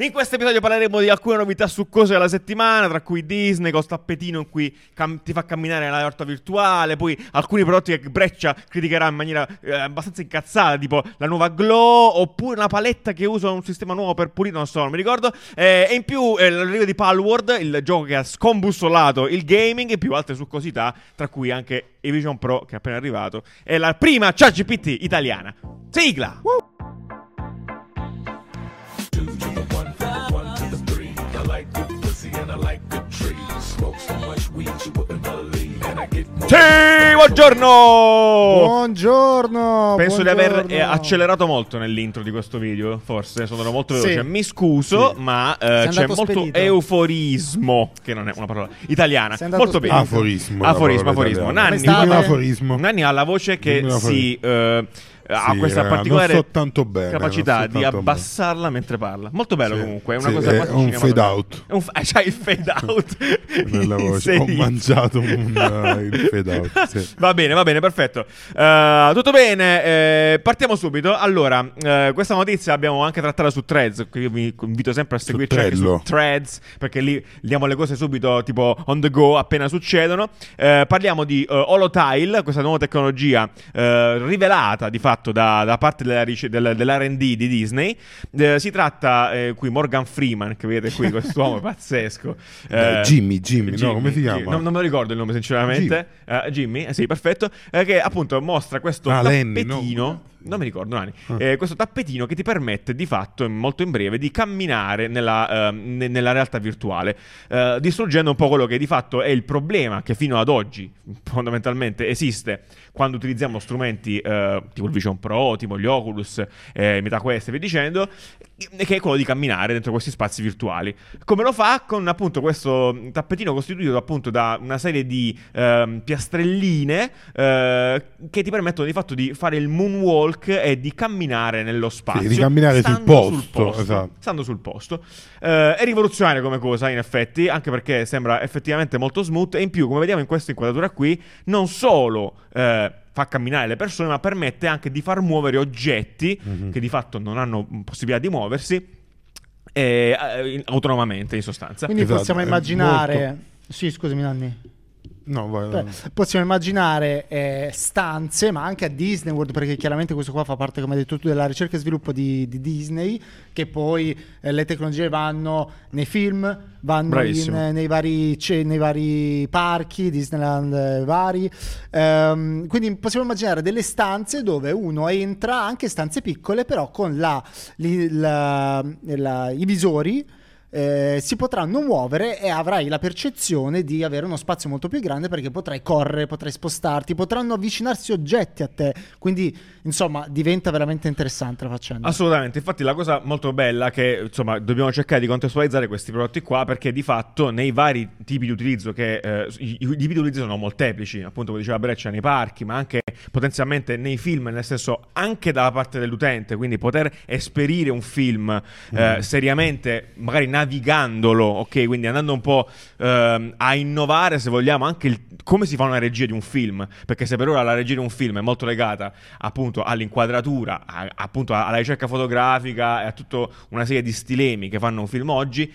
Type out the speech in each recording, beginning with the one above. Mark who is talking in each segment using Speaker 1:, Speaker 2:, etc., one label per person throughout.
Speaker 1: In questo episodio parleremo di alcune novità succose della settimana, tra cui Disney con tappetino in cui cam- ti fa camminare nella realtà virtuale, poi alcuni prodotti che Breccia criticherà in maniera eh, abbastanza incazzata, tipo la nuova Glow, oppure una paletta che usa un sistema nuovo per pulire, non so, non mi ricordo. Eh, e in più eh, l'arrivo di Palworld, il gioco che ha scombussolato il gaming, e più altre succosità, tra cui anche Evision Pro che è appena arrivato, è la prima ChatGPT italiana. Sigla! Woo! Sì, buongiorno!
Speaker 2: Buongiorno!
Speaker 1: Penso di
Speaker 2: buongiorno.
Speaker 1: aver eh, accelerato molto nell'intro di questo video, forse sono molto veloce.
Speaker 2: Sì.
Speaker 1: Mi scuso,
Speaker 2: Sì.
Speaker 1: ma eh, c'è
Speaker 2: andato
Speaker 1: molto
Speaker 2: spedito.
Speaker 1: euforismo, che non è una parola italiana.
Speaker 2: Andato
Speaker 1: Molto bene.
Speaker 3: Aforismo.
Speaker 1: Aforismo, aforismo. Nanni. Nanni ha la voce che si eh, ha
Speaker 3: Sì,
Speaker 1: questa
Speaker 3: raga,
Speaker 1: particolare
Speaker 3: so bene,
Speaker 1: capacità
Speaker 3: so
Speaker 1: di abbassarla mentre parla. Molto bello
Speaker 3: Sì.
Speaker 1: comunque, è una
Speaker 3: Sì,
Speaker 1: cosa
Speaker 3: è un fade out.
Speaker 1: È un fa- c'hai il fade out.
Speaker 3: Nella voce. Ho mangiato un, uh, il fade out.
Speaker 1: Va bene, va bene, perfetto. Eh, tutto bene, eh, partiamo subito. Allora, eh, questa notizia abbiamo anche trattata su Threads, che io vi invito sempre a seguirci anche su. Threads, perché lì diamo le cose subito, tipo on the go, appena succedono. Eh, parliamo di eh, Holotile, questa nuova tecnologia eh, rivelata di fatto da, da parte della rice- del- dell'R&D di Disney. Eh, si tratta eh, qui Morgan Freeman, che vedete qui, quest'uomo pazzesco.
Speaker 3: Eh, Jimmy, Jimmy, no, come si
Speaker 1: Jimmy.
Speaker 3: chiama?
Speaker 1: Non, non me lo ricordo il nome, sinceramente. Eh, Jimmy, eh, sì, perfetto. Eh, che appunto mostra questo
Speaker 3: Ah, Lenny,
Speaker 1: tappetino.
Speaker 3: no?
Speaker 1: Non mi ricordo, Nani.
Speaker 3: Ah.
Speaker 1: Eh, questo tappetino che ti permette di fatto, molto in breve, di camminare nella, ehm, ne- nella realtà virtuale, eh, distruggendo un po' quello che di fatto è il problema che fino ad oggi fondamentalmente esiste quando utilizziamo strumenti eh, tipo il Vision Pro, tipo gli Oculus, eh, MetaQuest e via dicendo, che è quello di camminare dentro questi spazi virtuali. Come lo fa? Con appunto questo tappetino costituito appunto da una serie di ehm, piastrelline eh, che ti permettono di fatto di fare il moonwalk e di camminare nello spazio.
Speaker 3: di camminare sul
Speaker 1: stando
Speaker 3: posto, esatto.
Speaker 1: Stando sul posto. Eh, è rivoluzionario come cosa, in effetti, anche perché sembra effettivamente molto smooth e in più, come vediamo in questa inquadratura qui, non solo eh, fa camminare le persone, ma permette anche di far muovere oggetti
Speaker 3: Mhm.
Speaker 1: che di fatto non hanno possibilità di muoversi eh, eh, autonomamente, in sostanza.
Speaker 2: Quindi
Speaker 3: Esatto,
Speaker 2: possiamo
Speaker 3: è
Speaker 2: immaginare... Sì, scusami Nanni.
Speaker 3: No, vai,
Speaker 2: Beh,
Speaker 3: vai.
Speaker 2: possiamo immaginare eh, stanze, ma anche a Disney World, perché chiaramente questo qua fa parte, come hai detto tu, della ricerca e sviluppo di, di Disney, che poi eh, le tecnologie vanno nei film, vanno in- nei, vari, ce- nei vari parchi, Disneyland eh, vari. Ehm, quindi possiamo immaginare delle stanze dove uno entra, anche stanze piccole, però con la- li- la- la- i visori eh, si potranno muovere e avrai la percezione di avere uno spazio molto più grande perché potrai correre, potrai spostarti, potranno avvicinarsi oggetti a te. Quindi, insomma, diventa veramente interessante la faccenda.
Speaker 1: Assolutamente, infatti la cosa molto bella è che insomma dobbiamo cercare di contestualizzare questi prodotti qua perché di fatto nei vari tipi di utilizzo che eh, i, i tipi di utilizzo sono molteplici, appunto come diceva Breccia nei parchi, ma anche potenzialmente nei film, nel senso anche dalla parte dell'utente, quindi poter esperire un film eh,
Speaker 3: Mm.
Speaker 1: seriamente, magari navigandolo, ok, quindi andando un po' ehm, a innovare se vogliamo anche il- come si fa una regia di un film, perché se per ora la regia di un film è molto legata appunto all'inquadratura, a- appunto alla ricerca fotografica e a tutta una serie di stilemi che fanno un film oggi.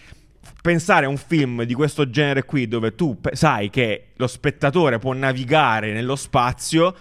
Speaker 1: Pensare a un film di questo genere qui, dove tu sai che lo spettatore può navigare nello spazio,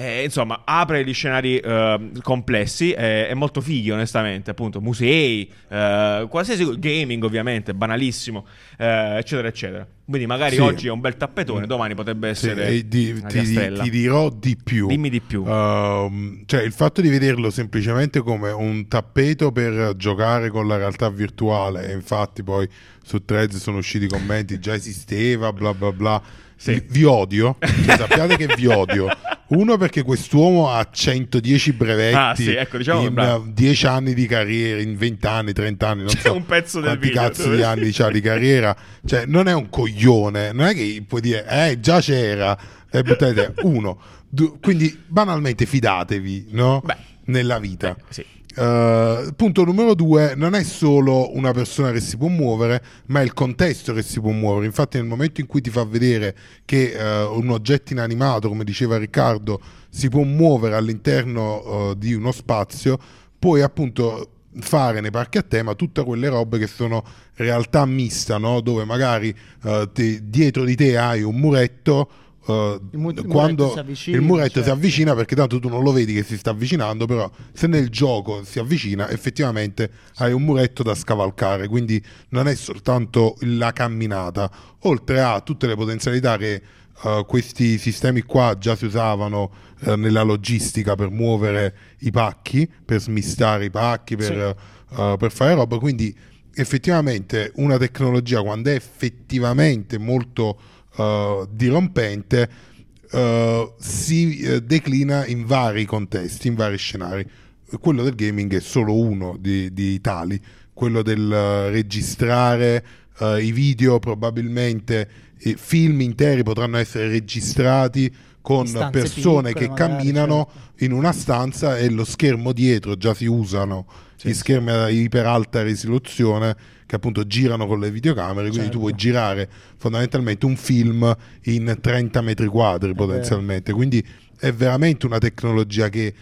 Speaker 1: eh, insomma, apre gli scenari eh, complessi, eh, è molto fighi, onestamente. Appunto, musei, eh, qualsiasi gaming, ovviamente, banalissimo, eh, eccetera, eccetera. Quindi, magari
Speaker 3: Sì.
Speaker 1: oggi è un bel tappetone, domani potrebbe
Speaker 3: Sì,
Speaker 1: essere
Speaker 3: e di- ti, ti dirò di più.
Speaker 1: Dimmi di più.
Speaker 3: Ehm, cioè, il fatto di vederlo semplicemente come un tappeto per giocare con la realtà virtuale, e infatti poi su Threads sono usciti commenti, già esisteva, bla bla bla.
Speaker 1: Sì.
Speaker 3: Vi, vi odio, cioè, sappiate che vi odio. Uno perché quest'uomo ha 110 brevetti
Speaker 1: Ah, sì, ecco, diciamo
Speaker 3: in
Speaker 1: bravo.
Speaker 3: eh, 10 anni di carriera, in 20 anni, 30 anni, non
Speaker 1: C'è
Speaker 3: so
Speaker 1: un pezzo del
Speaker 3: quanti
Speaker 1: video
Speaker 3: cazzo
Speaker 1: dove-
Speaker 3: di anni c'ha di carriera. Cioè, non è un coglione, non è che puoi dire, eh, già c'era, e buttate uno. Du- quindi, banalmente, fidatevi, no?
Speaker 1: Beh.
Speaker 3: Nella vita.
Speaker 1: Eh, sì.
Speaker 3: Eh, punto numero due, non è solo una persona che si può muovere, ma è il contesto che si può muovere. Infatti, nel momento in cui ti fa vedere che eh, un oggetto inanimato, come diceva Riccardo, si può muovere all'interno eh, di uno spazio, puoi appunto fare nei parchi a tema tutte quelle robe che sono realtà mista, no? dove magari te- dietro di te hai un muretto. Eh,
Speaker 2: Il mu-
Speaker 3: quando
Speaker 2: avvicina,
Speaker 3: il muretto si
Speaker 2: certo.
Speaker 3: avvicina perché tanto tu non lo vedi che si sta avvicinando però se nel gioco si avvicina effettivamente hai un muretto da scavalcare quindi non è soltanto la camminata oltre a tutte le potenzialità che eh, questi sistemi qua già si usavano eh, nella logistica per muovere i pacchi per smistare i pacchi per,
Speaker 2: Sì.
Speaker 3: per fare roba quindi effettivamente una tecnologia quando è effettivamente molto eh, dirompente eh, si eh, declina in vari contesti, in vari scenari. Quello del gaming è solo uno di, di tali, quello del registrare i video probabilmente, film interi potranno essere registrati con
Speaker 2: Stanze
Speaker 3: persone
Speaker 2: piccole,
Speaker 3: che
Speaker 2: magari,
Speaker 3: camminano
Speaker 2: certo.
Speaker 3: in una stanza e lo schermo dietro già si usano gli schermi a iper alta risoluzione che appunto girano con le videocamere, quindi
Speaker 2: Certo.
Speaker 3: tu puoi girare fondamentalmente un film in 30 metri quadri potenzialmente, quindi è veramente una tecnologia che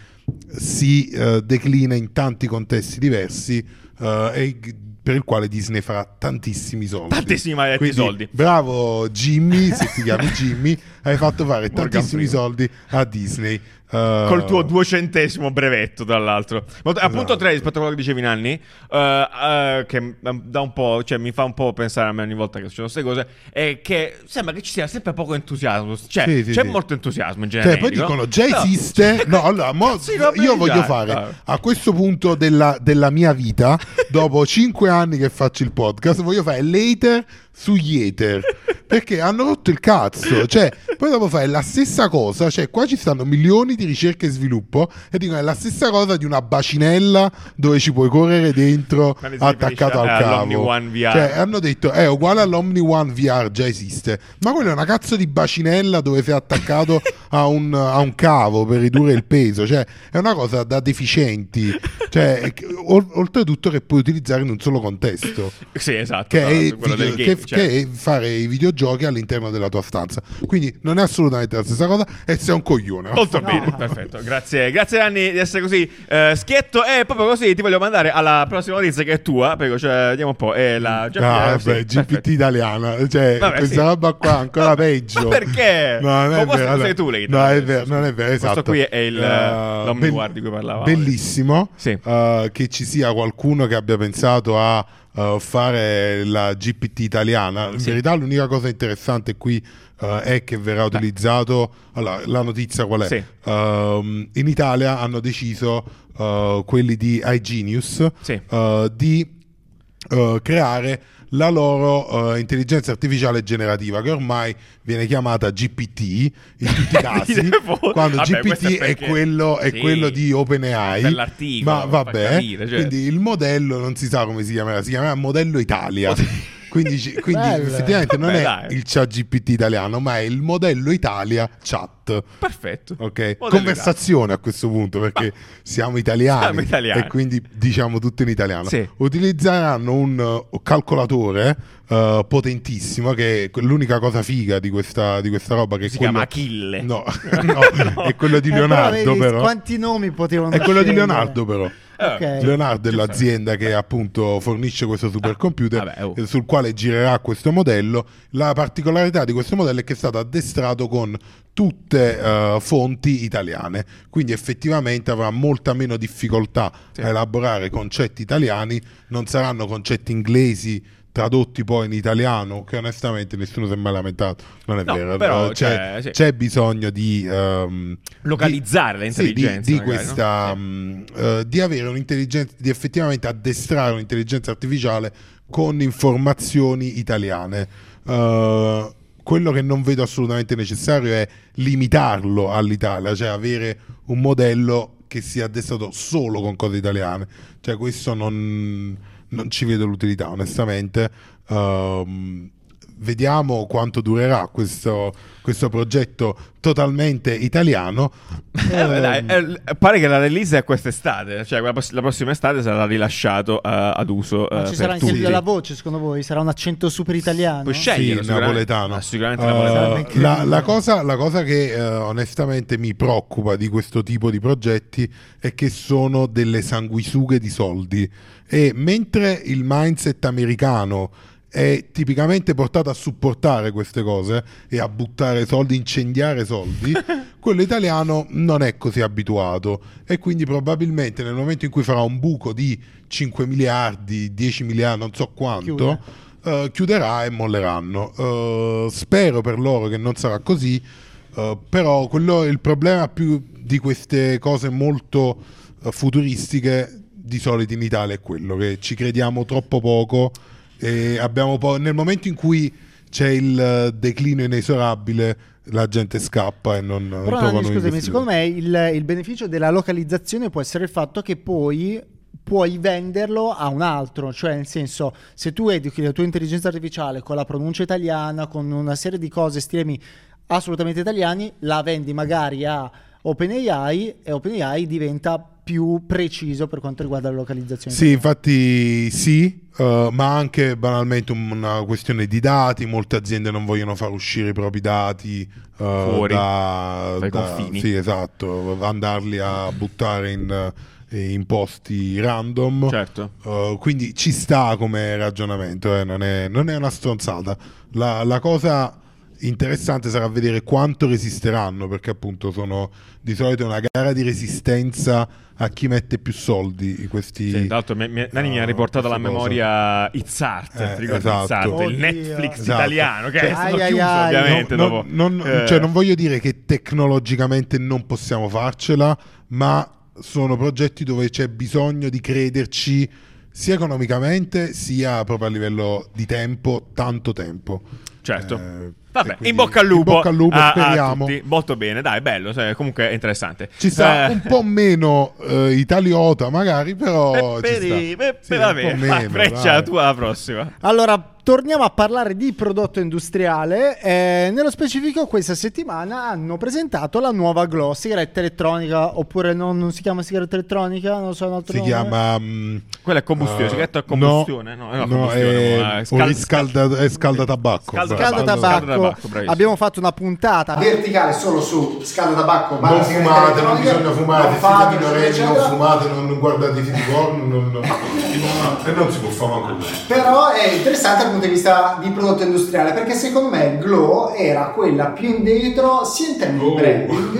Speaker 3: si eh, declina in tanti contesti diversi eh, e per il quale Disney farà tantissimi soldi.
Speaker 1: Tantissimi soldi.
Speaker 3: Bravo Jimmy, se ti chiami Jimmy, hai fatto fare tantissimi soldi a Disney. Eh,
Speaker 1: Col tuo duecentesimo brevetto, tra l'altro. Ma t- Appunto
Speaker 3: Esatto.
Speaker 1: 3 rispetto a quello che dicevi Nanni, eh, eh, che da un po', cioè mi fa un po' pensare a me ogni volta che succedono queste cose, è che sembra che ci sia sempre poco entusiasmo. Cioè,
Speaker 3: Sì, sì,
Speaker 1: c'è
Speaker 3: sì.
Speaker 1: molto entusiasmo in genere.
Speaker 3: Cioè, poi dicono già esiste. No, allora, mo- io voglio fare
Speaker 1: dai.
Speaker 3: a questo punto della, della mia vita, dopo cinque anni che faccio il podcast, voglio fare l'hater sugli hater. Perché hanno rotto il cazzo. Cioè, poi dopo fare la stessa cosa. Cioè, qua ci stanno milioni di ricerca e sviluppo. E dicono è la stessa cosa di una bacinella dove ci puoi correre dentro attaccato al cavo. Cioè, hanno detto è uguale all'Omni One VR, già esiste. Ma quella è una cazzo di bacinella dove sei attaccato a un, a un cavo per ridurre il peso. Cioè, è una cosa da deficienti. Cioè, oltretutto che puoi utilizzare in un solo contesto.
Speaker 1: Sì, esatto.
Speaker 3: Che è, video-
Speaker 1: game,
Speaker 3: che-
Speaker 1: cioè.
Speaker 3: che è fare i videogiochi all'interno della tua stanza. Quindi non è assolutamente la stessa cosa e sei un coglione.
Speaker 1: Molto
Speaker 2: No.
Speaker 1: bene, perfetto. Grazie, grazie Anni di essere così eh, schietto. E proprio così ti voglio mandare alla prossima notizia che è tua. Prego, cioè, vediamo un po'. È la
Speaker 3: Ah,
Speaker 1: sì,
Speaker 3: GPT italiana, cioè
Speaker 1: Vabbè,
Speaker 3: questa
Speaker 1: sì.
Speaker 3: roba qua ancora peggio.
Speaker 1: Ma perché?
Speaker 3: No, non è vero.
Speaker 1: sei tu, lei,
Speaker 3: No,
Speaker 1: tra
Speaker 3: è vero, non è vero,
Speaker 1: Questo
Speaker 3: esatto.
Speaker 1: qui è il,
Speaker 3: Eh,
Speaker 1: l'Omniware di cui parlavamo.
Speaker 3: Bellissimo
Speaker 1: Sì.
Speaker 3: eh, che ci sia qualcuno che abbia pensato a eh, fare la GPT italiana. In
Speaker 1: Sì.
Speaker 3: verità l'unica cosa interessante qui è che verrà utilizzato... Allora, la notizia qual è?
Speaker 1: Sì.
Speaker 3: Ehm, in Italia hanno deciso quelli di iGenius di creare la loro eh, intelligenza artificiale generativa che ormai viene chiamata GPT in tutti i casi quando
Speaker 1: Vabbè,
Speaker 3: GPT
Speaker 1: è
Speaker 3: è
Speaker 1: perché-
Speaker 3: quello, è
Speaker 1: Sì.
Speaker 3: quello di OpenAI ma vabbè
Speaker 1: capire, cioè.
Speaker 3: quindi il modello non si sa come si chiamerà si chiamerà modello Italia quindi, quindi effettivamente non
Speaker 1: Vabbè,
Speaker 3: è
Speaker 1: dai.
Speaker 3: il chat GPT italiano ma è il modello Italia chat
Speaker 1: Perfetto.
Speaker 3: Ok,
Speaker 1: Modello
Speaker 3: conversazione a questo punto perché siamo italiani,
Speaker 1: Siamo italiani.
Speaker 3: e quindi diciamo tutto in italiano.
Speaker 1: Sì.
Speaker 3: Utilizzeranno un uh, calcolatore uh, potentissimo che è l'unica cosa figa di questa, di questa roba che
Speaker 1: Si
Speaker 3: quello...
Speaker 1: chiama Achille.
Speaker 3: No, no, è quello di
Speaker 2: Eh, però
Speaker 3: Leonardo
Speaker 2: vedi
Speaker 3: però.
Speaker 2: Quanti nomi potevano
Speaker 3: È quello di
Speaker 2: scegliere?
Speaker 3: Leonardo però.
Speaker 2: Ok.
Speaker 3: Leonardo è l'azienda che appunto fornisce questo supercomputer
Speaker 1: vabbè, oh.
Speaker 3: eh, sul quale girerà questo modello. La particolarità di questo modello è che è stato addestrato con tutte eh, fonti italiane, quindi effettivamente avrà molta meno difficoltà
Speaker 1: Sì.
Speaker 3: a elaborare concetti italiani, non saranno concetti inglesi tradotti poi in italiano, che onestamente nessuno si è mai lamentato, non è
Speaker 1: No,
Speaker 3: vero,
Speaker 1: però,
Speaker 3: Eh, c'è,
Speaker 1: cioè, sì.
Speaker 3: c'è bisogno di... ehm,
Speaker 1: Localizzare le
Speaker 3: sì, di- di,
Speaker 1: magari, no?
Speaker 3: questa
Speaker 1: Sì.
Speaker 3: mh, eh, di avere un'intelligenza di effettivamente addestrare un'intelligenza artificiale con informazioni italiane Eh, quello che non vedo assolutamente necessario è limitarlo all'Italia cioè avere un modello che sia addestrato solo con cose italiane cioè questo non, non ci vedo l'utilità onestamente. Ehm, vediamo quanto durerà questo, questo progetto totalmente italiano.
Speaker 1: Eh, beh, dai, eh, pare che la release è quest'estate, cioè la, la prossima estate sarà rilasciato uh, ad uso.
Speaker 2: Ma
Speaker 1: uh,
Speaker 2: ci sarà anche la voce, secondo voi? Sarà un accento super italiano?
Speaker 1: Puoi scegliere,
Speaker 3: sì, napoletano.
Speaker 1: Ah, sicuramente
Speaker 3: Uh,
Speaker 1: napoletano.
Speaker 3: la, la cosa, la cosa che onestamente mi preoccupa di questo tipo di progetti è che sono delle sanguisughe di soldi e mentre il mindset americano è tipicamente portato a supportare queste cose e a buttare soldi, incendiare soldi, quello italiano non è così abituato e quindi probabilmente nel momento in cui farà un buco di 5 miliardi, 10 miliardi, non so quanto, eh, chiuderà e molleranno. Eh, spero per loro che non sarà così, eh, però quello, il problema più di queste cose molto futuristiche di solito in Italia è quello che ci crediamo troppo poco po- nel momento in cui c'è il eh, declino inesorabile la gente scappa e non
Speaker 2: Però
Speaker 3: trovano
Speaker 2: scusami,
Speaker 3: investitori.
Speaker 2: secondo me il, il beneficio della localizzazione può essere il fatto che poi puoi venderlo a un altro, cioè nel senso se tu educhi la tua intelligenza artificiale con la pronuncia italiana, con una serie di cose, stilemi assolutamente italiani, la vendi magari a OpenAI e OpenAI diventa più preciso per quanto riguarda la localizzazione.
Speaker 3: Sì, infatti sì, eh, ma anche banalmente una questione di dati, molte aziende non vogliono far uscire i propri dati eh,
Speaker 1: Fuori,
Speaker 3: da,
Speaker 1: dai
Speaker 3: da-
Speaker 1: confini.
Speaker 3: Sì, esatto, andarli a buttare in, eh, in posti random.
Speaker 1: Certo.
Speaker 3: Uh, quindi ci sta come ragionamento, eh, non, è, non è una stronzata. La, la cosa interessante sarà vedere quanto resisteranno, perché appunto sono di solito una gara di resistenza a chi mette più soldi. Questi,
Speaker 1: Sì, tra l'altro mi- mi- Nani mi ha
Speaker 3: uh,
Speaker 1: riportato alla memoria It's Art,
Speaker 3: Eh, esatto.
Speaker 1: It's Art, il. Netflix
Speaker 3: Esatto.
Speaker 1: italiano che è
Speaker 3: Cioè,
Speaker 1: stato
Speaker 2: ai, ai,
Speaker 1: chiuso
Speaker 2: ai.
Speaker 1: ovviamente
Speaker 3: Non-
Speaker 1: dopo.
Speaker 3: non,
Speaker 1: eh,
Speaker 3: cioè, non voglio dire che tecnologicamente non possiamo farcela, ma sono progetti dove c'è bisogno di crederci sia economicamente sia proprio a livello di tempo, tanto tempo.
Speaker 1: Certo.
Speaker 3: Eh,
Speaker 1: Vabbè,
Speaker 3: quindi
Speaker 1: in bocca al lupo.
Speaker 3: In bocca al lupo,
Speaker 1: a- a
Speaker 3: speriamo.
Speaker 1: tutti. Molto bene, dai, bello, cioè, comunque è interessante.
Speaker 3: Ci sta
Speaker 1: Eh,
Speaker 3: un po' meno eh, italiota magari, però ci
Speaker 1: Pepperi,
Speaker 3: sta.
Speaker 1: Peppe,
Speaker 3: Sì,
Speaker 1: vabbè,
Speaker 3: meno,
Speaker 1: freccia
Speaker 3: dai.
Speaker 1: tua la prossima.
Speaker 2: Allora, torniamo a parlare di prodotto industriale. Eh, nello specifico, questa settimana hanno presentato la nuova Glow, sigaretta elettronica, oppure non, non si chiama sigaretta elettronica, non so un altro
Speaker 3: Si
Speaker 2: nome.
Speaker 3: chiama mm,
Speaker 1: Quella è combustione,
Speaker 3: eh,
Speaker 1: sigaretta a combustione, no, no,
Speaker 3: no,
Speaker 1: combustione,
Speaker 3: è,
Speaker 1: ma è
Speaker 3: è scaldatabacco.
Speaker 1: Scalda-.
Speaker 2: Scalda
Speaker 1: Scalda
Speaker 2: tabacco. Abbiamo fatto una puntata verticale solo su scalda tabacco.
Speaker 3: Non fumate, non bisogna fumare,
Speaker 2: Non fate,
Speaker 3: minorenni, non fumate, non guardate i film porno, non, non- e non si può fare manco.
Speaker 2: Però è interessante punto di vista di prodotto industriale perché secondo me Glow era quella più indietro sia in termini
Speaker 3: Oh.
Speaker 2: di branding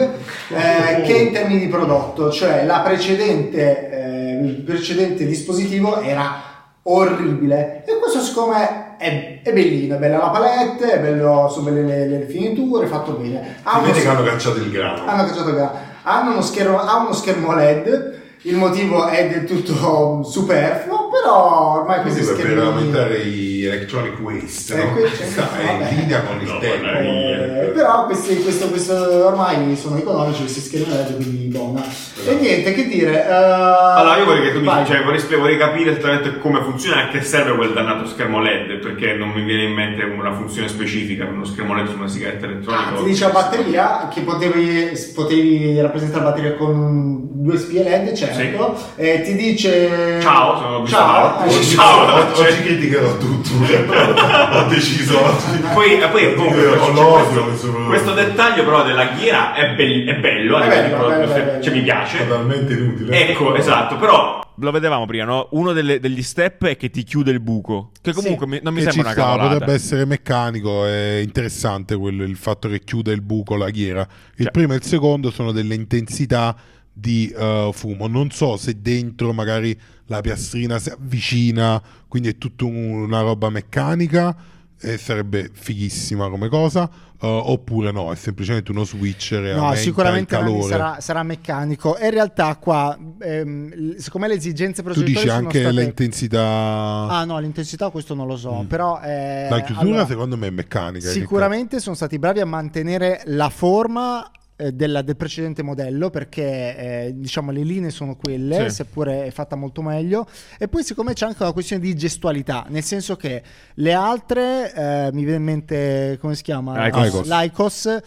Speaker 2: eh,
Speaker 3: Oh.
Speaker 2: che in termini di prodotto, cioè la precedente, eh, il precedente dispositivo era orribile e questo secondo me è, è bellino, è bella la palette, è bello, sono belle le, le finiture, è fatto bene.
Speaker 3: Vedi che hanno cacciato il grano.
Speaker 2: hanno cacciato via. Hanno uno schermo, ha uno schermo LED. Il motivo è del tutto superfluo, però ormai questi
Speaker 3: è per aumentare i electronic waste,
Speaker 2: Eh,
Speaker 3: no?
Speaker 2: que-
Speaker 3: in linea con il
Speaker 4: No,
Speaker 3: tempo.
Speaker 2: Eh, però questi, questo, questo ormai sono economici questi schermi LED quindi buona e niente che dire eh,
Speaker 4: Allora, io vorrei che tu mi cioè, vorrei, vorrei capire esattamente come funziona e a che serve quel dannato schermo LED, perché non mi viene in mente una funzione specifica per uno schermo LED su una sigaretta elettronica.
Speaker 2: Ah, ti dice la batteria che potevi, potevi rappresentare la batteria con due spie LED certo e ti dice
Speaker 4: Ciao, sono
Speaker 2: ciao,
Speaker 4: Gustavo.
Speaker 2: eh,
Speaker 3: Oggi,
Speaker 4: Ciao,
Speaker 3: oggi
Speaker 4: cioè-
Speaker 3: criticherò tutto. Ho deciso oggi.
Speaker 4: Poi, e poi comunque,
Speaker 3: Io
Speaker 4: questo,
Speaker 3: questo
Speaker 4: questo dettaglio però della ghiera è, bell- è bello,
Speaker 2: È bello, bello,
Speaker 4: cioè,
Speaker 2: bello,
Speaker 4: cioè, mi piace.
Speaker 3: Totalmente inutile.
Speaker 4: Ecco, esatto, però
Speaker 1: Lo vedevamo prima, no? Uno delle- degli step è che ti chiude il buco. Che comunque mi- non mi sembra
Speaker 3: ci
Speaker 1: una
Speaker 3: sta,
Speaker 1: cavolata.
Speaker 3: potrebbe essere meccanico, è interessante quello, il fatto che chiude il buco la ghiera. Il
Speaker 1: Cioè-
Speaker 3: primo e il secondo sono delle intensità di eh, fumo. Non so se dentro magari la piastrina si avvicina, quindi è tutta un- una roba meccanica e sarebbe fighissima come cosa, eh, oppure no, è semplicemente uno switcher
Speaker 2: No, sicuramente sarà, sarà meccanico. E in realtà qua, ehm, l- secondo me le esigenze
Speaker 3: tu
Speaker 2: proceditori
Speaker 3: dici anche
Speaker 2: state...
Speaker 3: l'intensità...
Speaker 2: Ah no, l'intensità questo non lo so, però... eh,
Speaker 3: la chiusura
Speaker 2: allora,
Speaker 3: secondo me è meccanica.
Speaker 2: Sicuramente sono stati bravi a mantenere la forma eh, della- del precedente modello perché eh, diciamo le linee sono quelle,
Speaker 1: Sì.
Speaker 2: seppure è fatta molto meglio. E poi siccome c'è anche una questione di gestualità, nel senso che le altre, eh, mi viene in mente, come si chiama?
Speaker 1: Lycos.
Speaker 2: Lycos.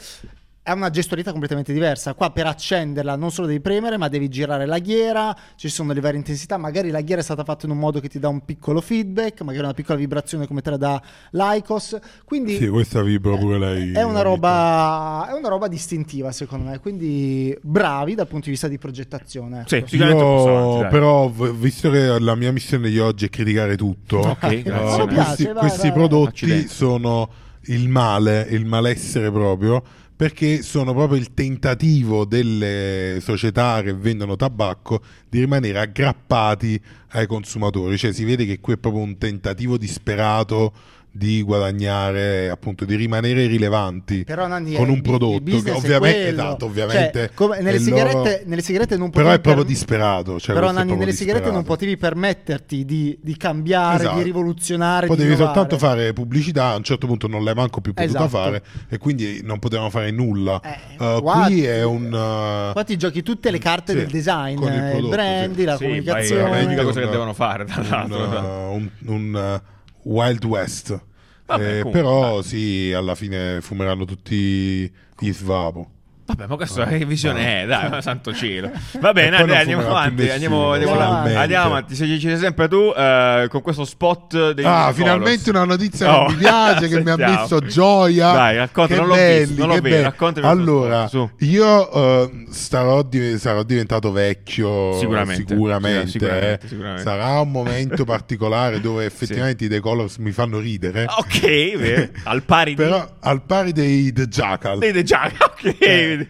Speaker 2: È una gestualità completamente diversa. Qua per accenderla non solo devi premere, ma devi girare la ghiera. Ci sono le varie intensità. Magari la ghiera è stata fatta in un modo che ti dà un piccolo feedback, magari una piccola vibrazione come te la dà l'Icos. Quindi
Speaker 3: Sì, questa vibra pure lei.
Speaker 2: è una roba, è una roba distintiva, secondo me. Quindi bravi dal punto di vista di progettazione.
Speaker 1: Sì,
Speaker 2: ecco.
Speaker 1: sicuramente
Speaker 3: Io, però, v- visto che la mia missione di oggi è criticare tutto,
Speaker 1: Ok,
Speaker 3: eh,
Speaker 1: grazie.
Speaker 2: Mi
Speaker 3: questi,
Speaker 2: piace, vai,
Speaker 3: questi
Speaker 2: vai.
Speaker 3: prodotti
Speaker 1: Accidenti.
Speaker 3: sono il male, il malessere proprio, perché sono proprio il tentativo delle società che vendono tabacco di rimanere aggrappati ai consumatori. Cioè, si vede che qui è proprio un tentativo disperato di guadagnare, appunto, di rimanere rilevanti
Speaker 2: Però Nanni,
Speaker 3: con
Speaker 2: eh,
Speaker 3: un
Speaker 2: il
Speaker 3: prodotto che
Speaker 2: business è
Speaker 3: ovviamente, esatto, ovviamente
Speaker 2: Cioè, come nelle, sigarette,
Speaker 3: loro-
Speaker 2: nelle sigarette non
Speaker 3: però
Speaker 2: potevi
Speaker 3: è proprio
Speaker 2: per-
Speaker 3: disperato. Cioè
Speaker 2: Però Nanni,
Speaker 3: proprio
Speaker 2: nelle sigarette non
Speaker 3: disperato.
Speaker 2: potevi permetterti di, di cambiare,
Speaker 3: Esatto.
Speaker 2: di rivoluzionare.
Speaker 3: Potevi
Speaker 2: di
Speaker 3: soltanto fare pubblicità, a un certo punto non l'hai manco più potuta
Speaker 2: Esatto.
Speaker 3: fare e quindi non potevano fare nulla.
Speaker 2: Eh,
Speaker 3: Uh,
Speaker 2: guarda-
Speaker 3: qui è un... uh,
Speaker 2: Qua ti giochi tutte le carte
Speaker 3: Sì,
Speaker 2: del design,
Speaker 3: con il
Speaker 2: eh, il,
Speaker 3: prodotto,
Speaker 2: brand,
Speaker 3: sì.
Speaker 2: la
Speaker 1: Sì,
Speaker 2: comunicazione.
Speaker 1: è l'unica cosa
Speaker 3: un-
Speaker 1: che devono fare, tra
Speaker 3: un,
Speaker 1: l'altro.
Speaker 3: un- un, uh, Wild West.
Speaker 1: Vabbè,
Speaker 3: Eh, però sì, alla fine fumeranno tutti gli svapo.
Speaker 1: Vabbè, ma questa che visione è? Dai, santo cielo. Va bene, dai, andiamo avanti. Andiamo, andiamo, andiamo avanti. Se ci sei sempre tu eh, con questo spot dei
Speaker 3: Ah,
Speaker 1: Colors.
Speaker 3: finalmente una notizia
Speaker 1: Oh,
Speaker 3: che mi piace, che mi ha messo gioia.
Speaker 1: Dai, racconta, non l'ho
Speaker 3: belli,
Speaker 1: visto, non l'ho visto,
Speaker 3: Allora, io eh, starò di- sarò diventato vecchio
Speaker 1: Sicuramente,
Speaker 3: sicuramente,
Speaker 1: sicuramente,
Speaker 3: eh.
Speaker 1: sicuramente.
Speaker 3: Sarà un momento particolare dove effettivamente i The Colors mi fanno ridere.
Speaker 1: Ok, beh, al pari
Speaker 3: Però al pari dei The Jackal.
Speaker 1: Dei già, ok.
Speaker 3: Eh.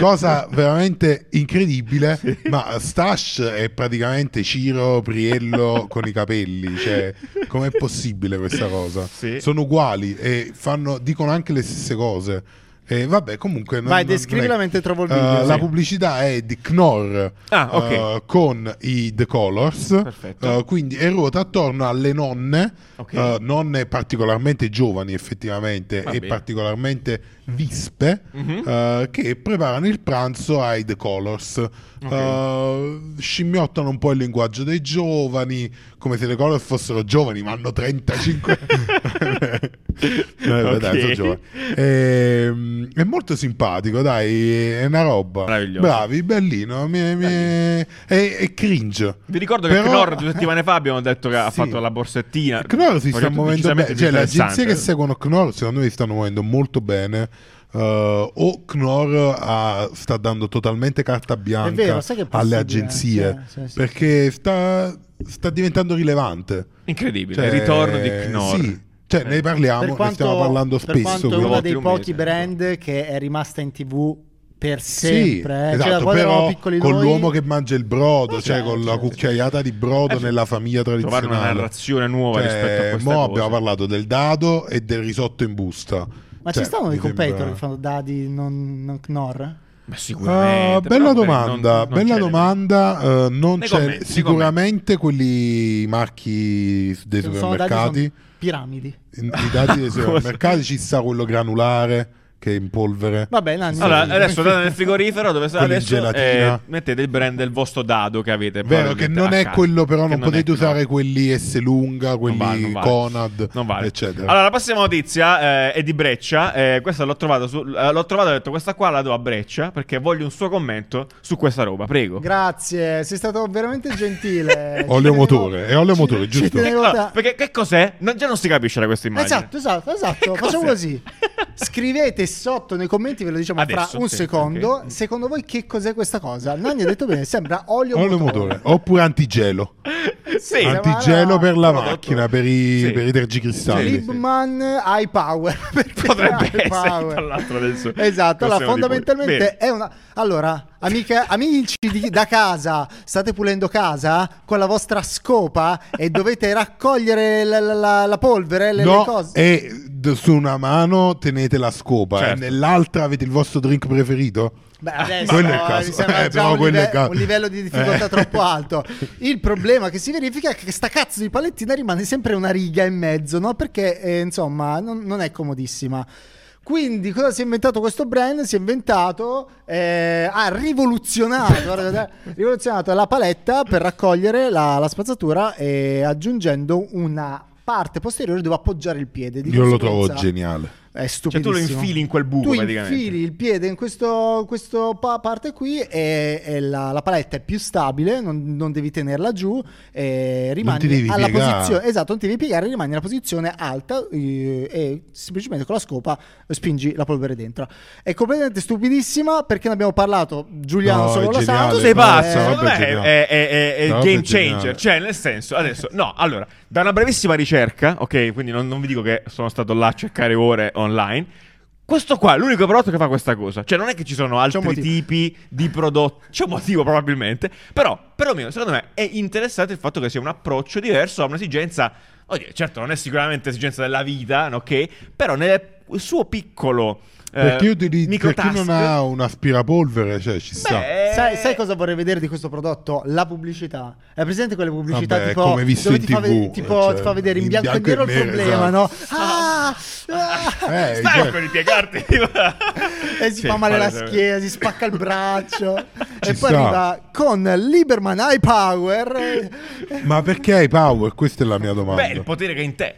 Speaker 3: Cosa veramente incredibile, ma Stash è praticamente Ciro Priello con i capelli. Cioè, com'è possibile questa cosa?
Speaker 1: Sì.
Speaker 3: Sono uguali e fanno, dicono anche le stesse cose. E vabbè, comunque. non-
Speaker 2: Vai,
Speaker 3: non-
Speaker 2: descrivila
Speaker 3: non
Speaker 2: mentre trovo il
Speaker 3: Eh,
Speaker 2: video.
Speaker 3: la
Speaker 2: Sì.
Speaker 3: pubblicità è di Knorr
Speaker 1: Ah, ok.
Speaker 3: eh, con i The Colors. Eh, quindi e ruota attorno alle nonne,
Speaker 1: Ok.
Speaker 3: eh, nonne particolarmente giovani, effettivamente,
Speaker 1: Va
Speaker 3: e
Speaker 1: bene.
Speaker 3: particolarmente vispe,
Speaker 1: Mhm.
Speaker 3: eh, che preparano il pranzo ai The Colors. Eh, scimmiottano un po' il linguaggio dei giovani, come se The Colors fossero giovani, ma hanno 35 No,
Speaker 1: Ok.
Speaker 3: dai, sono giovani. Ehm, è molto simpatico, dai, è una roba. Bravi, bellino, mi- mi- è, è cringe.
Speaker 1: Vi ricordo che
Speaker 3: Però-
Speaker 1: Knorr due settimane fa abbiamo detto che ha
Speaker 3: Sì.
Speaker 1: fatto la borsettina.
Speaker 3: Knorr si sta muovendo bene, cioè le agenzie che seguono Knorr secondo me si stanno muovendo molto bene. Uh, o Knorr ha- sta dando totalmente carta bianca
Speaker 2: vero,
Speaker 3: alle agenzie
Speaker 2: sì, sì, sì.
Speaker 3: perché sta, sta diventando rilevante.
Speaker 1: Incredibile,
Speaker 3: Cioè,
Speaker 1: il ritorno di Knorr.
Speaker 3: Sì, cioè ne parliamo,
Speaker 2: per
Speaker 3: ne
Speaker 2: quanto,
Speaker 3: stiamo parlando
Speaker 2: per
Speaker 3: spesso.
Speaker 2: quanto è uno dei
Speaker 1: un
Speaker 2: pochi
Speaker 1: mese.
Speaker 2: brand che è rimasta in tv per
Speaker 3: Sì,
Speaker 2: sempre. eh. Cioè,
Speaker 3: esatto,
Speaker 2: eravamo
Speaker 3: però con
Speaker 2: noi-
Speaker 3: l'uomo che mangia il brodo,
Speaker 2: Eh,
Speaker 3: cioè
Speaker 2: certo,
Speaker 3: con la
Speaker 2: certo.
Speaker 3: cucchiaiata di brodo
Speaker 1: Eh,
Speaker 3: nella famiglia
Speaker 1: Trovare
Speaker 3: tradizionale.
Speaker 1: una narrazione nuova
Speaker 3: Cioè,
Speaker 1: rispetto a questa
Speaker 3: mo
Speaker 1: cosa.
Speaker 3: abbiamo parlato del dado e del risotto in busta.
Speaker 2: Ma
Speaker 3: Cioè,
Speaker 2: ci stanno dei competitor
Speaker 3: sembra-
Speaker 2: che fanno dadi non, non Knorr?
Speaker 1: Ma sicuramente. Però
Speaker 3: bella domanda,
Speaker 1: non- non
Speaker 3: bella
Speaker 1: c'è-
Speaker 3: domanda. eh, non c'è
Speaker 1: commenti,
Speaker 3: sicuramente quelli marchi dei supermercati.
Speaker 2: sono piramidi.
Speaker 3: In- I dati dei supermercati ci sta quello granulare che è in polvere.
Speaker 2: Vabbè, Nanni.
Speaker 1: Allora, adesso andate nel frigorifero dove sta adesso eh, mettete il brand del vostro dado che avete.
Speaker 3: Vero che non è
Speaker 1: casa.
Speaker 3: quello, però
Speaker 1: Che
Speaker 3: non potete
Speaker 1: è-
Speaker 3: usare
Speaker 1: no.
Speaker 3: quelli S lunga,
Speaker 1: Non
Speaker 3: quelli
Speaker 1: vale, non vale.
Speaker 3: Conad,
Speaker 1: Non vale.
Speaker 3: eccetera.
Speaker 1: Allora, la prossima notizia eh, è di Breccia. eh, questa l'ho trovata su, eh, l'ho trovata e ho detto questa qua la do a Breccia perché voglio un suo commento su questa roba. Prego.
Speaker 2: Grazie, sei stato veramente gentile.
Speaker 3: Olio motore, è olio motore,
Speaker 2: ci
Speaker 3: giusto?
Speaker 2: tenevo
Speaker 1: No, perché che cos'è? Non- già non si capisce da questa immagine.
Speaker 2: Esatto, esatto, esatto. Facciamo così. Scrivete sotto nei commenti, ve lo diciamo
Speaker 1: Adesso,
Speaker 2: fra un
Speaker 1: sì,
Speaker 2: secondo.
Speaker 1: ok.
Speaker 2: Secondo voi che cos'è questa cosa? Nanni ha detto bene, sembra olio,
Speaker 3: Olio motore oppure antigelo.
Speaker 1: Sì.
Speaker 3: Antigelo per la
Speaker 1: Prodotto.
Speaker 3: macchina, per i,
Speaker 1: Sì.
Speaker 3: per i tergicristalli.
Speaker 1: Sì.
Speaker 2: Libman High Power.
Speaker 1: Potrebbe
Speaker 2: High
Speaker 1: essere,
Speaker 2: Power?
Speaker 1: tra l'altro, adesso
Speaker 2: Esatto, allora fondamentalmente è una... Allora, amiche, amici di- da casa, state pulendo casa con la vostra scopa e dovete raccogliere la, la- la- la polvere, le, le
Speaker 3: No,
Speaker 2: cose.
Speaker 3: e su una mano tenete la scopa
Speaker 1: Certo.
Speaker 3: e nell'altra avete il vostro drink preferito.
Speaker 2: Beh, adesso
Speaker 3: quello è il caso.
Speaker 2: mi sembra
Speaker 3: Eh,
Speaker 2: già
Speaker 3: però
Speaker 2: un,
Speaker 3: quello è il
Speaker 2: live-
Speaker 3: caso.
Speaker 2: un livello di difficoltà
Speaker 3: Eh.
Speaker 2: troppo alto. Il problema che si verifica è che sta cazzo di palettina rimane sempre una riga in mezzo, no? Perché eh, insomma non, non è comodissima. Quindi cosa si è inventato questo brand? Si è inventato, eh, ha rivoluzionato, guardate, rivoluzionato la paletta per raccogliere la, la spazzatura e aggiungendo una parte posteriore dove appoggiare il piede. Di
Speaker 3: Io lo trovo geniale.
Speaker 2: È
Speaker 1: Cioè tu lo
Speaker 2: stupidissimo.
Speaker 1: infili in quel buco
Speaker 2: tu
Speaker 1: praticamente.
Speaker 2: infili il piede in questo, questo pa- parte qui e, e la, la paletta è più stabile, non, non devi tenerla giù e rimani
Speaker 3: ti devi
Speaker 2: alla
Speaker 3: piegare.
Speaker 2: posizione esatto, non ti devi piegare, rimani nella posizione alta eh, e semplicemente con la scopa spingi la polvere dentro. È completamente stupidissima perché ne abbiamo parlato, Giuliano
Speaker 3: No,
Speaker 2: solo lo sa.
Speaker 1: Tu sei pazzo, me
Speaker 3: vabbè,
Speaker 1: è, è- è- è il
Speaker 3: No,
Speaker 1: game changer. Cioè, nel senso, adesso, no, allora, da una brevissima ricerca, ok, quindi non, non vi dico che sono stato là a cercare ore online. Questo qua è l'unico prodotto che fa questa cosa. Cioè, non è che ci sono altri tipi di prodotti. C'è un motivo, probabilmente. Però, perlomeno, secondo me, è interessante il fatto che sia un approccio diverso a un'esigenza. Oddio, certo, non è sicuramente esigenza della vita, ok? Però nel suo piccolo. Eh,
Speaker 3: Perché io ti dico, per chi non ha un aspirapolvere, cioè ci sta.
Speaker 1: Beh,
Speaker 2: Sai, sai cosa vorrei vedere di questo prodotto? La pubblicità. È presente quelle pubblicità
Speaker 3: Vabbè,
Speaker 2: tipo
Speaker 3: come visto
Speaker 2: dove
Speaker 3: in
Speaker 2: ti, fa,
Speaker 3: TV,
Speaker 2: ve- tipo,
Speaker 3: cioè,
Speaker 2: ti fa vedere in
Speaker 3: in
Speaker 2: bianco,
Speaker 3: bianco
Speaker 2: e nero il
Speaker 3: nero,
Speaker 2: problema,
Speaker 3: esatto.
Speaker 2: no? Ah, ah.
Speaker 3: Eh,
Speaker 1: Stai
Speaker 3: cioè-
Speaker 1: per ripiegarti.
Speaker 2: e si
Speaker 1: Sì,
Speaker 2: fa male la schiena, si spacca il braccio e poi
Speaker 3: sta.
Speaker 2: arriva con Liberman High Power.
Speaker 3: Ma perché hai power? Questa è la mia domanda.
Speaker 1: Beh, il potere che hai in te.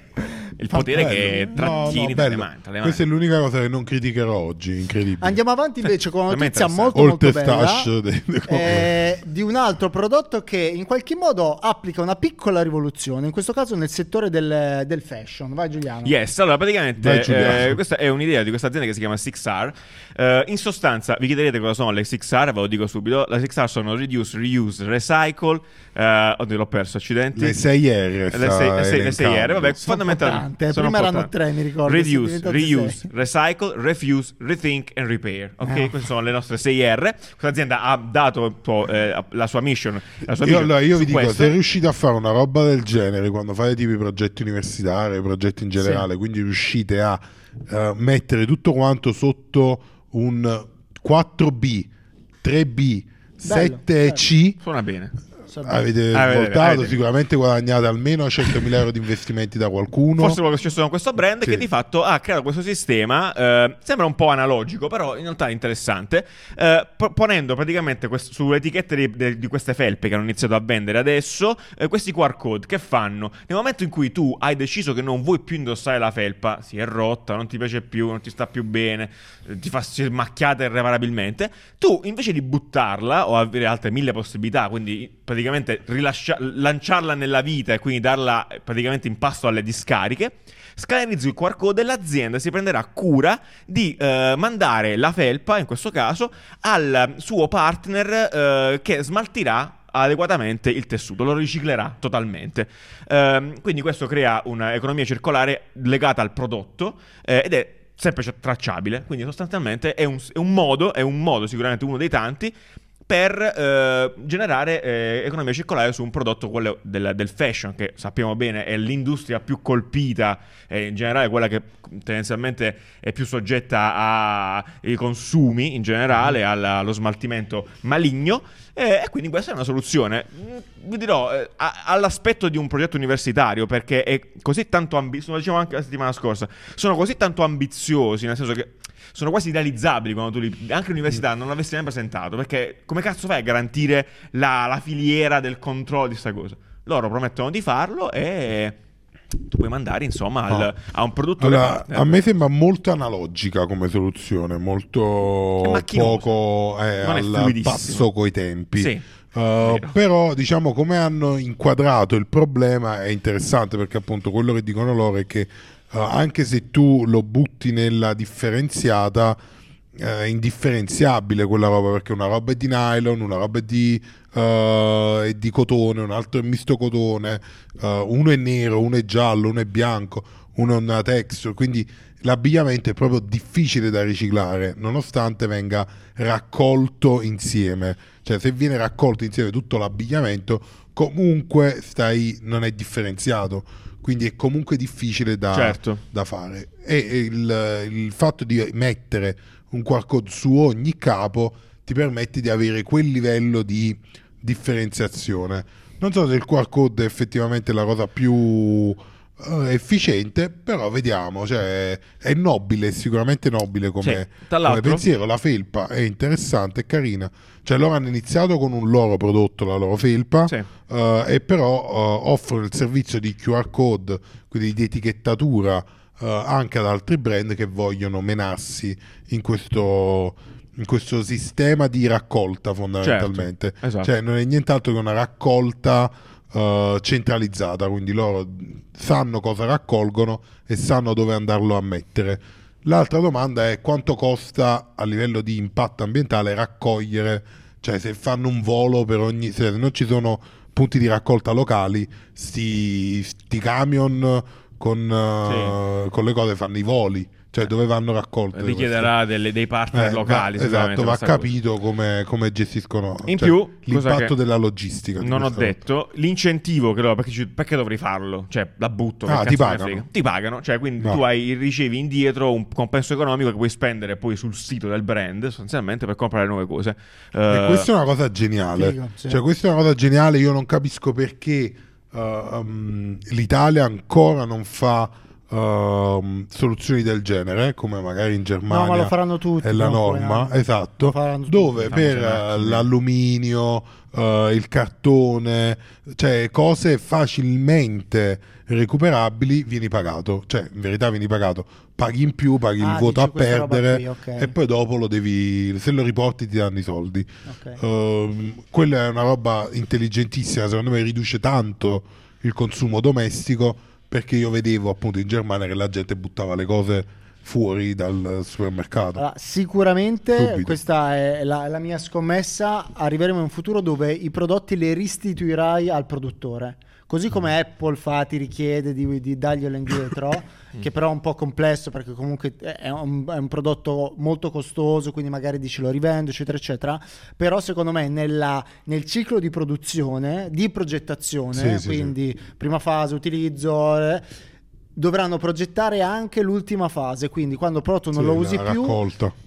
Speaker 1: Il
Speaker 3: Fa
Speaker 1: potere
Speaker 3: bello.
Speaker 1: che
Speaker 3: No,
Speaker 1: trattieni
Speaker 3: no,
Speaker 1: tra le mani.
Speaker 3: Questa è l'unica cosa che non criticherò oggi, incredibile.
Speaker 2: Andiamo avanti invece con una notizia molto molto bella
Speaker 3: dei-
Speaker 2: eh, di un altro prodotto che in qualche modo applica una piccola rivoluzione, in questo caso nel settore del, del fashion. Vai Giuliano.
Speaker 1: Yes, allora praticamente
Speaker 3: Vai, Giuliano.
Speaker 1: eh, questa è un'idea di questa azienda che si chiama 6R. Eh, in sostanza, vi chiederete cosa sono le 6R, ve lo dico subito. Le 6R sono Reduce, Reuse, Recycle. Eh, oddio, l'ho perso, accidenti.
Speaker 3: Le 6R.
Speaker 1: Le
Speaker 3: sta
Speaker 1: sei- le sei- le sei R,
Speaker 3: elencando.
Speaker 1: vabbè,
Speaker 2: Sono
Speaker 1: fondamentalmente
Speaker 2: importanti, eh.
Speaker 1: sono
Speaker 2: Prima erano tre, mi ricordo,
Speaker 1: Reduce, reuse,
Speaker 2: sei.
Speaker 1: recycle, refuse, rethink and repair. Ok,
Speaker 2: Ah.
Speaker 1: queste sono le nostre 6R. Questa azienda ha dato eh, la sua mission. La sua
Speaker 3: Io,
Speaker 1: mission
Speaker 3: allora, io vi dico,
Speaker 1: questo.
Speaker 3: se riuscite a fare una roba del genere quando fate tipo i progetti universitari, progetti in generale, quindi riuscite a eh, mettere tutto quanto sotto un 4B, 3B, 7C,
Speaker 1: Suona bene.
Speaker 3: Avete voltato,
Speaker 1: avete-
Speaker 3: sicuramente guadagnate almeno 100.000 euro di investimenti da qualcuno.
Speaker 1: Forse quello che è successo con questo brand
Speaker 3: Sì.
Speaker 1: che di fatto ha creato questo sistema, eh, sembra un po' analogico, però in realtà è interessante, eh, po- ponendo praticamente quest- sulle etichette di, de- di queste felpe che hanno iniziato a vendere adesso, eh, questi QR code che fanno nel momento in cui tu hai deciso che non vuoi più indossare la felpa, si è rotta, non ti piace più, non ti sta più bene, eh, ti fa macchiata irreparabilmente, tu invece di buttarla o avere altre mille possibilità, quindi praticamente rilascia- lanciarla nella vita e quindi darla eh, praticamente in pasto alle discariche, scannerizzi il QR code e l'azienda si prenderà cura di eh, mandare la felpa, in questo caso, al suo partner eh, che smaltirà adeguatamente il tessuto, lo riciclerà totalmente. Ehm, quindi questo crea un'economia circolare legata al prodotto eh, ed è sempre tracciabile, quindi sostanzialmente è un, è un modo, è un modo sicuramente uno dei tanti per eh, generare eh, economia circolare su un prodotto quello del, del fashion che sappiamo bene è l'industria più colpita e in generale quella che tendenzialmente è più soggetta ai consumi in generale alla- allo smaltimento maligno. eh, e quindi questa è una soluzione. Mm, vi dirò eh, all'aspetto di un progetto universitario perché è così tanto ambizioso lo diciamo anche la settimana scorsa sono così tanto ambiziosi nel senso che sono quasi irrealizzabili quando tu li, anche l'università non l'avresti mai presentato perché come cazzo fai a garantire la, la filiera del controllo di questa cosa? Loro promettono di farlo e tu puoi mandare insomma al-
Speaker 3: No.
Speaker 1: a un produttore
Speaker 3: Allora,
Speaker 1: partner.
Speaker 3: a me sembra molto analogica come soluzione, molto poco eh, al passo coi tempi.
Speaker 1: Sì,
Speaker 3: Uh, però diciamo come hanno inquadrato il problema è interessante perché appunto quello che dicono loro è che uh, anche se tu lo butti nella differenziata è indifferenziabile quella roba perché una roba è di nylon, una roba è di, uh, è di cotone, un altro è misto cotone, uh, uno è nero, uno è giallo, uno è bianco, uno è una texture, quindi l'abbigliamento è proprio difficile da riciclare nonostante venga raccolto insieme, cioè se viene raccolto insieme tutto l'abbigliamento comunque stai, non è differenziato, quindi è comunque difficile da,
Speaker 1: Certo.
Speaker 3: da fare. E e il, il fatto di mettere un code su ogni capo ti permette di avere quel livello di differenziazione. Non so se il QR code è effettivamente la cosa più uh, eh, efficiente, però vediamo, cioè, è nobile, sicuramente nobile come,
Speaker 1: tra
Speaker 3: come pensiero. La felpa è interessante, è carina. Cioè, loro hanno iniziato con un loro prodotto, la loro felpa,
Speaker 1: Sì.
Speaker 3: eh, e però eh, offrono il servizio di QR code, quindi di etichettatura eh, anche ad altri brand che vogliono menarsi in questo, in questo sistema di raccolta fondamentalmente.
Speaker 1: Certo, esatto.
Speaker 3: Cioè non è nient'altro che una raccolta eh, centralizzata, quindi loro sanno cosa raccolgono e sanno dove andarlo a mettere. L'altra domanda è quanto costa a livello di impatto ambientale raccogliere, cioè se fanno un volo per ogni, se non ci sono punti di raccolta locali, sti, sti camion con, eh, con le cose fanno i voli, cioè dove vanno raccolte.
Speaker 1: richiederà delle- dei partner
Speaker 3: Eh,
Speaker 1: locali.
Speaker 3: va- esatto, va capito come, come gestiscono
Speaker 1: In
Speaker 3: cioè,
Speaker 1: più,
Speaker 3: l'impatto della logistica.
Speaker 1: Non ho
Speaker 3: roba.
Speaker 1: detto l'incentivo che loro, perché, perché dovrei farlo? Cioè, la butto.
Speaker 3: Ah, ti pagano.
Speaker 1: Ti pagano, cioè, quindi
Speaker 3: No.
Speaker 1: tu hai, ricevi indietro un compenso economico che puoi spendere poi sul sito del brand, sostanzialmente, per comprare nuove cose.
Speaker 3: E
Speaker 1: Eh,
Speaker 3: questa è una cosa geniale.
Speaker 2: Figo, sì.
Speaker 3: Cioè, questa è una cosa geniale. Io non capisco perché uh, um, l'Italia ancora non fa um, soluzioni del genere, come magari in Germania.
Speaker 2: No, ma lo faranno tutti.
Speaker 3: È la
Speaker 2: no, poi,
Speaker 3: norma,
Speaker 2: no.
Speaker 3: esatto.
Speaker 2: Faranno tutti.
Speaker 3: Dove
Speaker 1: Fanno
Speaker 3: per uh, l'alluminio, uh, il cartone, cioè cose facilmente recuperabili, vieni pagato. Cioè, in verità vieni pagato. Paghi in più, paghi
Speaker 2: Ah,
Speaker 3: il voto
Speaker 2: dici
Speaker 3: a perdere
Speaker 2: qui, ok.
Speaker 3: e poi dopo lo devi, se lo riporti ti danno i soldi.
Speaker 2: Ok.
Speaker 3: Ehm, quella è una roba intelligentissima, secondo me riduce tanto il consumo domestico perché io vedevo appunto in Germania che la gente buttava le cose fuori dal supermercato.
Speaker 2: Allora, sicuramente
Speaker 3: Subito.
Speaker 2: questa è la, la mia scommessa. Arriveremo in un futuro dove i prodotti li restituirai al produttore. Così come Apple fa, ti richiede di, di darglielo indietro, che però è un po' complesso perché comunque è un, è un prodotto molto costoso, quindi magari dici lo rivendo, eccetera, eccetera. Però secondo me nella- nel ciclo di produzione, di progettazione,
Speaker 3: Sì, sì,
Speaker 2: quindi prima fase, utilizzo, eh, dovranno progettare anche l'ultima fase, quindi quando il prodotto non
Speaker 3: Sì,
Speaker 2: lo
Speaker 3: la
Speaker 2: usi più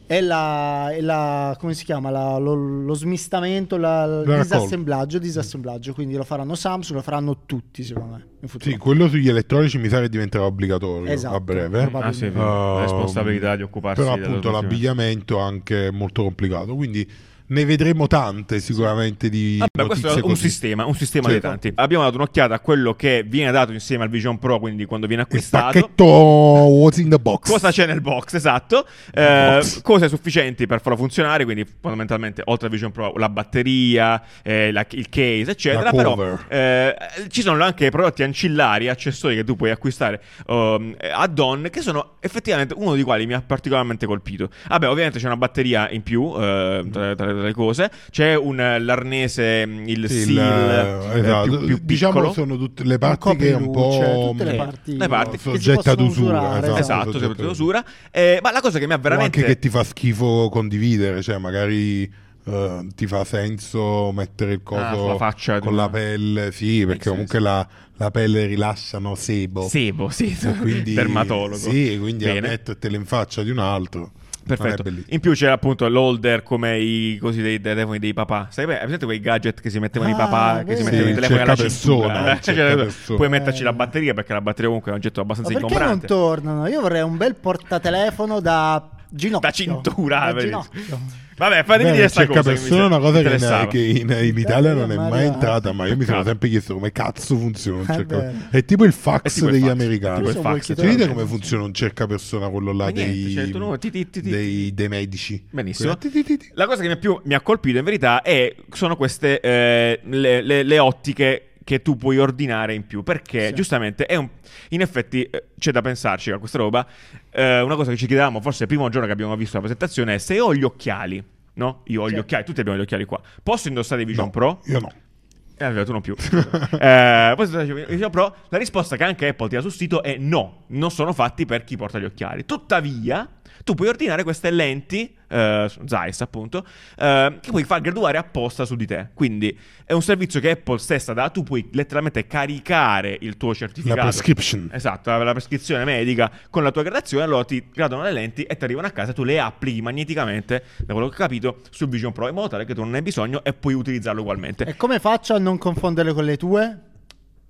Speaker 2: è la, è la- come si chiama la- lo, lo smistamento, la- il disassemblaggio, disassemblaggio, quindi lo faranno Samsung, lo faranno tutti secondo me in futuro.
Speaker 3: Sì, quello sugli elettronici mi sa che diventerà obbligatorio
Speaker 2: Esatto,
Speaker 3: a breve.
Speaker 1: Ah, sì,
Speaker 3: Ehm,
Speaker 1: la responsabilità di occuparsi
Speaker 3: Però appunto l'abbigliamento è anche molto complicato, quindi ne vedremo tante sicuramente di
Speaker 1: Vabbè, questo
Speaker 3: notizie
Speaker 1: è un
Speaker 3: così.
Speaker 1: sistema, un sistema
Speaker 3: Sì.
Speaker 1: dei tanti. Abbiamo dato un'occhiata a quello che viene dato insieme al Vision Pro, quindi quando viene
Speaker 3: Il
Speaker 1: acquistato.
Speaker 3: pacchetto what's in the box.
Speaker 1: Cosa c'è nel box, esatto. Eh,
Speaker 3: Box.
Speaker 1: cose sufficienti per farlo funzionare, quindi fondamentalmente oltre al Vision Pro la batteria, eh, la- il case, eccetera. Però eh, ci sono anche prodotti ancillari, accessori che tu puoi acquistare um, add-on, che sono effettivamente uno dei quali mi ha particolarmente colpito. Vabbè, ovviamente c'è una batteria in più eh, tra, tra le cose, c'è un, eh, l'arnese, mm, il
Speaker 3: Sì,
Speaker 1: seal eh,
Speaker 3: esatto.
Speaker 1: più, più
Speaker 3: diciamo
Speaker 1: piccolo.
Speaker 3: sono tutte le
Speaker 2: Un
Speaker 3: parti che un po'
Speaker 2: tutte le
Speaker 1: Sì.
Speaker 2: parti,
Speaker 1: Le parti.
Speaker 3: Soggette ad usura,
Speaker 2: usurare,
Speaker 3: esatto.
Speaker 1: Esatto,
Speaker 3: soggetto
Speaker 1: sempre
Speaker 3: ad
Speaker 1: usura. Eh, ma la cosa che mi ha
Speaker 3: O
Speaker 1: veramente...
Speaker 3: anche che ti fa schifo condividere, cioè magari eh, ti fa senso mettere il coso
Speaker 1: Ah, faccia di
Speaker 3: con la pelle, sì, perché comunque la, la pelle rilasciano sebo.
Speaker 1: Sebo, sì,
Speaker 3: quindi,
Speaker 1: dermatologo.
Speaker 3: Sì, quindi a
Speaker 1: Bene.
Speaker 3: mettertele in faccia di un altro.
Speaker 1: Perfetto. In più c'è appunto l'holder come i cosi dei, dei telefoni dei papà. Sai, beh, presente quei gadget che si mettevano i
Speaker 2: Ah,
Speaker 1: papà, che si mettevano i
Speaker 3: Sì,
Speaker 1: telefoni alla cintura?
Speaker 3: persona, cerca
Speaker 1: cioè,
Speaker 3: persona.
Speaker 1: puoi metterci la batteria perché la batteria comunque è un oggetto
Speaker 2: Ma
Speaker 1: abbastanza
Speaker 2: perché non tornano? Io vorrei un bel portatelefono da ginocchio.
Speaker 1: Da cintura,
Speaker 2: Da ginocchio.
Speaker 1: Vabbè, fatemi
Speaker 3: Beh,
Speaker 1: dire sta
Speaker 3: cerca
Speaker 1: cosa.
Speaker 3: persona è una cosa che,
Speaker 1: interessava.
Speaker 3: che in, in Italia non è mai entrata, ma io mi sono sempre chiesto come cazzo funziona un
Speaker 2: Eh
Speaker 3: cerca
Speaker 2: beh.
Speaker 3: È tipo il fax
Speaker 1: tipo il
Speaker 3: degli
Speaker 1: fax,
Speaker 3: americani.
Speaker 1: tipo il fax.
Speaker 3: Ci dite
Speaker 2: volchito-
Speaker 3: come funziona un cercapersona, quello là dei,
Speaker 1: il
Speaker 3: medici?
Speaker 1: Benissimo. La cosa che mi ha più mi ha colpito in verità è, sono queste eh, le, le- le ottiche che tu puoi ordinare in più perché
Speaker 2: Sì.
Speaker 1: giustamente è un, in effetti eh, c'è da pensarci a questa roba Eh, una cosa che ci chiedevamo forse il primo giorno che abbiamo visto la presentazione è se ho gli occhiali no? io ho gli
Speaker 2: Sì.
Speaker 1: occhiali tutti abbiamo gli occhiali qua posso indossare i Vision
Speaker 3: No,
Speaker 1: Pro?
Speaker 3: Io no.
Speaker 1: Eh, allora, tu non più. eh, poi Vision Pro, la risposta che anche Apple ti ha sul sito è no, non sono fatti per chi porta gli occhiali. Tuttavia, tu puoi ordinare queste lenti, eh, Zeiss appunto, eh, che puoi far graduare apposta su di te. Quindi è un servizio che Apple stessa dà, tu puoi letteralmente caricare il tuo
Speaker 3: La
Speaker 1: certificato.
Speaker 3: prescription.
Speaker 1: Esatto, la, la prescrizione medica con la tua gradazione, allora ti gradano le lenti e ti arrivano a casa, tu le applichi magneticamente, da quello che ho capito, sul Vision Pro, in modo tale che tu non ne hai bisogno e puoi utilizzarlo ugualmente.
Speaker 2: E come faccio a non confonderle con le tue?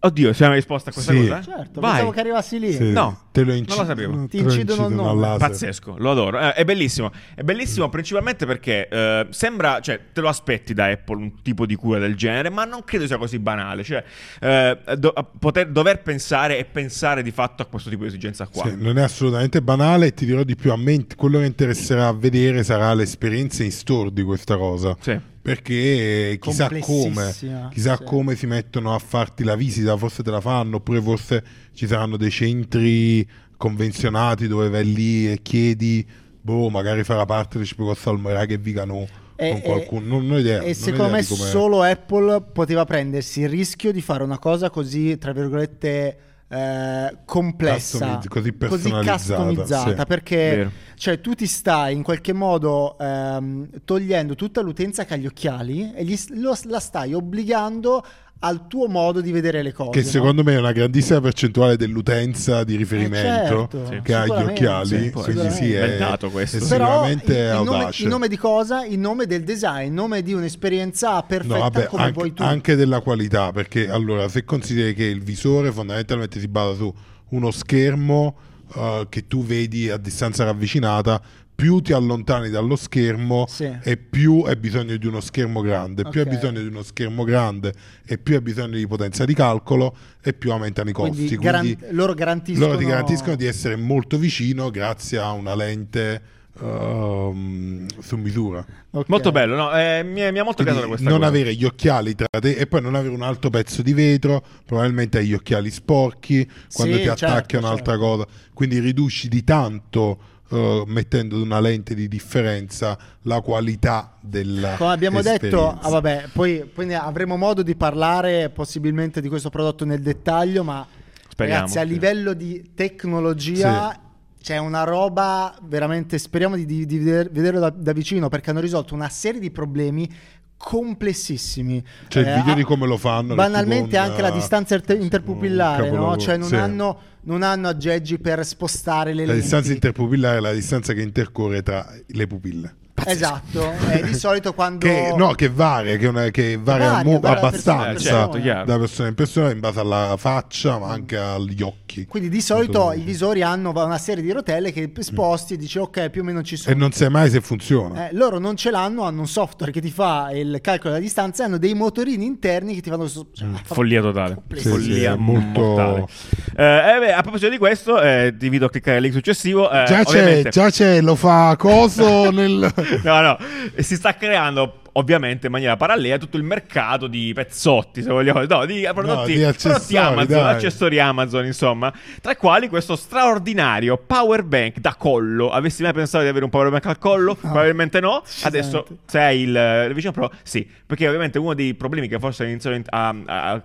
Speaker 1: Oddio, c'è una risposta a questa
Speaker 3: Sì.
Speaker 1: cosa?
Speaker 2: Certo,
Speaker 1: Vai.
Speaker 2: pensavo che arrivassi lì.
Speaker 3: Sì,
Speaker 1: No,
Speaker 3: te lo
Speaker 1: non
Speaker 3: inci-
Speaker 1: lo sapevo.
Speaker 2: Ti
Speaker 3: te lo
Speaker 2: incidono il
Speaker 3: incidono
Speaker 2: nome.
Speaker 3: al laser.
Speaker 1: Pazzesco, lo adoro. Eh, è bellissimo. È bellissimo principalmente perché eh, sembra, cioè, te lo aspetti da Apple un tipo di cura del genere, ma non credo sia così banale. Cioè, eh, do- a poter, dover pensare e pensare di fatto a questo tipo di esigenza qua.
Speaker 3: Sì, non è assolutamente banale e ti dirò di più a me quello che interesserà a vedere sarà l'esperienza in store di questa cosa
Speaker 1: Sì.
Speaker 3: Perché chissà come chissà
Speaker 2: sì.
Speaker 3: come si mettono a farti la visita forse te la fanno oppure forse ci saranno dei centri convenzionati dove vai lì e chiedi boh magari farà parte del cibo Salmerà che vigano
Speaker 2: E-
Speaker 3: con
Speaker 2: e-
Speaker 3: qualcuno non ho idea non
Speaker 2: E
Speaker 3: ho
Speaker 2: secondo
Speaker 3: idea
Speaker 2: me solo Apple poteva prendersi il rischio di fare una cosa così, tra virgolette, eh, complessa,
Speaker 3: così personalizzata,
Speaker 2: customizzata,
Speaker 3: sì.
Speaker 2: perché cioè, tu ti stai in qualche modo ehm, togliendo tutta l'utenza che ha gli occhiali e gli, lo- la stai obbligando al tuo modo di vedere le cose.
Speaker 3: che
Speaker 2: no?
Speaker 3: secondo me è una grandissima percentuale dell'utenza di riferimento
Speaker 2: certo,
Speaker 1: Sì.
Speaker 3: che ha gli occhiali
Speaker 1: sì,
Speaker 3: quindi sì è,
Speaker 1: dato questo.
Speaker 3: è
Speaker 2: Però
Speaker 3: sicuramente
Speaker 2: in, in nome,
Speaker 3: audace
Speaker 2: in nome di cosa? In nome del design, in nome di un'esperienza perfetta
Speaker 3: No, vabbè,
Speaker 2: come
Speaker 3: anche,
Speaker 2: vuoi tu.
Speaker 3: anche della qualità, perché allora se consideri che il visore fondamentalmente si basa su uno schermo eh, che tu vedi a distanza ravvicinata, più ti allontani dallo schermo
Speaker 2: Sì.
Speaker 3: e più hai bisogno di uno schermo grande, più hai bisogno di uno schermo grande e più hai bisogno di potenza di calcolo e più aumentano i costi.
Speaker 2: Quindi,
Speaker 3: Quindi,
Speaker 2: garan- loro garantiscono
Speaker 3: loro ti garantiscono di essere molto vicino grazie a una lente ehm, su misura.
Speaker 2: Ok.
Speaker 1: Molto bello, no? Eh, mi, è, mi ha molto
Speaker 3: Quindi
Speaker 1: questa
Speaker 3: non
Speaker 1: cosa.
Speaker 3: avere gli occhiali tra te e poi non avere un altro pezzo di vetro, probabilmente hai gli occhiali sporchi quando
Speaker 2: Sì,
Speaker 3: ti attacchi
Speaker 2: certo,
Speaker 3: a un'altra
Speaker 2: certo.
Speaker 3: cosa, quindi riduci di tanto eh, mettendo una lente di differenza la qualità della
Speaker 2: Come abbiamo detto, ah, vabbè, poi, poi ne avremo modo di parlare possibilmente di questo prodotto nel dettaglio, ma
Speaker 1: Speriamo,
Speaker 2: ragazzi, a
Speaker 1: sì.
Speaker 2: livello di tecnologia c'è una roba veramente, speriamo di, di- di veder- vederlo da, da vicino perché hanno risolto una serie di problemi complessissimi.
Speaker 3: C'è il
Speaker 2: Eh,
Speaker 3: video
Speaker 2: ah,
Speaker 3: di come lo fanno.
Speaker 2: Banalmente anche la
Speaker 3: eh,
Speaker 2: distanza inter- interpupillare, no? Cioè non,
Speaker 3: Sì.
Speaker 2: hanno, non hanno aggeggi per spostare le
Speaker 3: La
Speaker 2: lenti.
Speaker 3: distanza interpupillare è la distanza che intercorre tra le pupille.
Speaker 2: Esatto, e di solito quando...
Speaker 3: Che, no, che varia, che, una- che varia,
Speaker 2: Varia,
Speaker 3: mo-
Speaker 2: varia
Speaker 3: abbastanza
Speaker 1: persona persona. Certo,
Speaker 3: da persona in persona in base alla faccia, ma anche agli occhi.
Speaker 2: Quindi di solito i visori hanno una serie di rotelle che sposti e dici ok più o meno ci
Speaker 3: E
Speaker 2: sono.
Speaker 3: non sai mai se funziona.
Speaker 2: Eh, loro non ce l'hanno, hanno un software che ti fa il calcolo della distanza e hanno dei motorini interni che ti fanno... cioè,
Speaker 1: Follia totale.
Speaker 3: Sì, sì,
Speaker 1: Follia
Speaker 3: è molto-.
Speaker 1: Eh, eh, beh, a proposito di questo, eh, ti invito a cliccare il link successivo. eh,
Speaker 3: già, c'è, già c'è, lo fa coso nel...
Speaker 1: No, no, si sta creando ovviamente in maniera parallela tutto il mercato di pezzotti, se vogliamo, no, di prodotti,
Speaker 3: di accessori,
Speaker 1: prodotti Amazon,
Speaker 3: dai.
Speaker 1: accessori Amazon, insomma, tra i quali questo straordinario power bank da collo. Avessi mai pensato di avere un power bank al collo? Probabilmente no. Adesso
Speaker 2: Decisamente.
Speaker 1: se hai il eh, vicino Pro, sì, perché ovviamente uno dei problemi che forse iniziano a, a-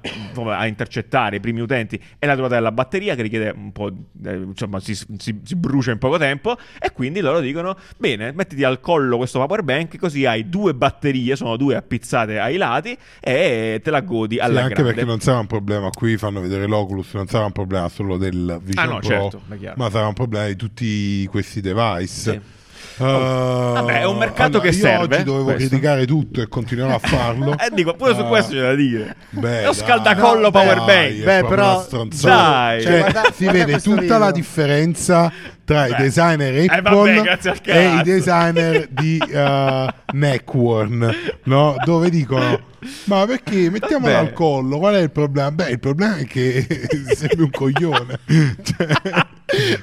Speaker 1: a intercettare i primi utenti è la durata della batteria che richiede un po', eh, insomma, si, si- si brucia in poco tempo e quindi loro dicono, bene, mettiti al collo questo power bank così hai due batterie, sono due appizzate ai lati e te la godi
Speaker 3: Sì,
Speaker 1: alla
Speaker 3: anche
Speaker 1: grande.
Speaker 3: perché non sarà un problema, qui fanno vedere l'Oculus, non sarà un problema solo del Vision
Speaker 1: Ah, no,
Speaker 3: Pro,
Speaker 1: certo,
Speaker 3: ma sarà un problema di tutti questi device.
Speaker 1: Sì.
Speaker 3: Uh,
Speaker 1: Vabbè, è un mercato che
Speaker 3: io
Speaker 1: serve,
Speaker 3: oggi dovevo
Speaker 1: questo.
Speaker 3: criticare tutto e continuerò a farlo.
Speaker 1: Eh, dico, pure su
Speaker 3: Uh,
Speaker 1: questo c'è da dire.
Speaker 3: beh,
Speaker 1: è lo scaldacollo
Speaker 2: No,
Speaker 1: power
Speaker 3: Dai,
Speaker 1: bank.
Speaker 2: Beh, però-.
Speaker 1: Dai.
Speaker 3: Cioè,
Speaker 2: Cioè, guarda-
Speaker 3: si
Speaker 2: guarda
Speaker 3: vede tutta
Speaker 2: video.
Speaker 3: la differenza tra
Speaker 1: Beh.
Speaker 3: i designer
Speaker 1: Eh,
Speaker 3: Apple
Speaker 1: al
Speaker 3: e i designer di uh, Neckworn, no? dove dicono ma perché mettiamola
Speaker 1: Vabbè.
Speaker 3: al collo? Qual è il problema? Beh, il problema è che sembri un coglione. Cioè,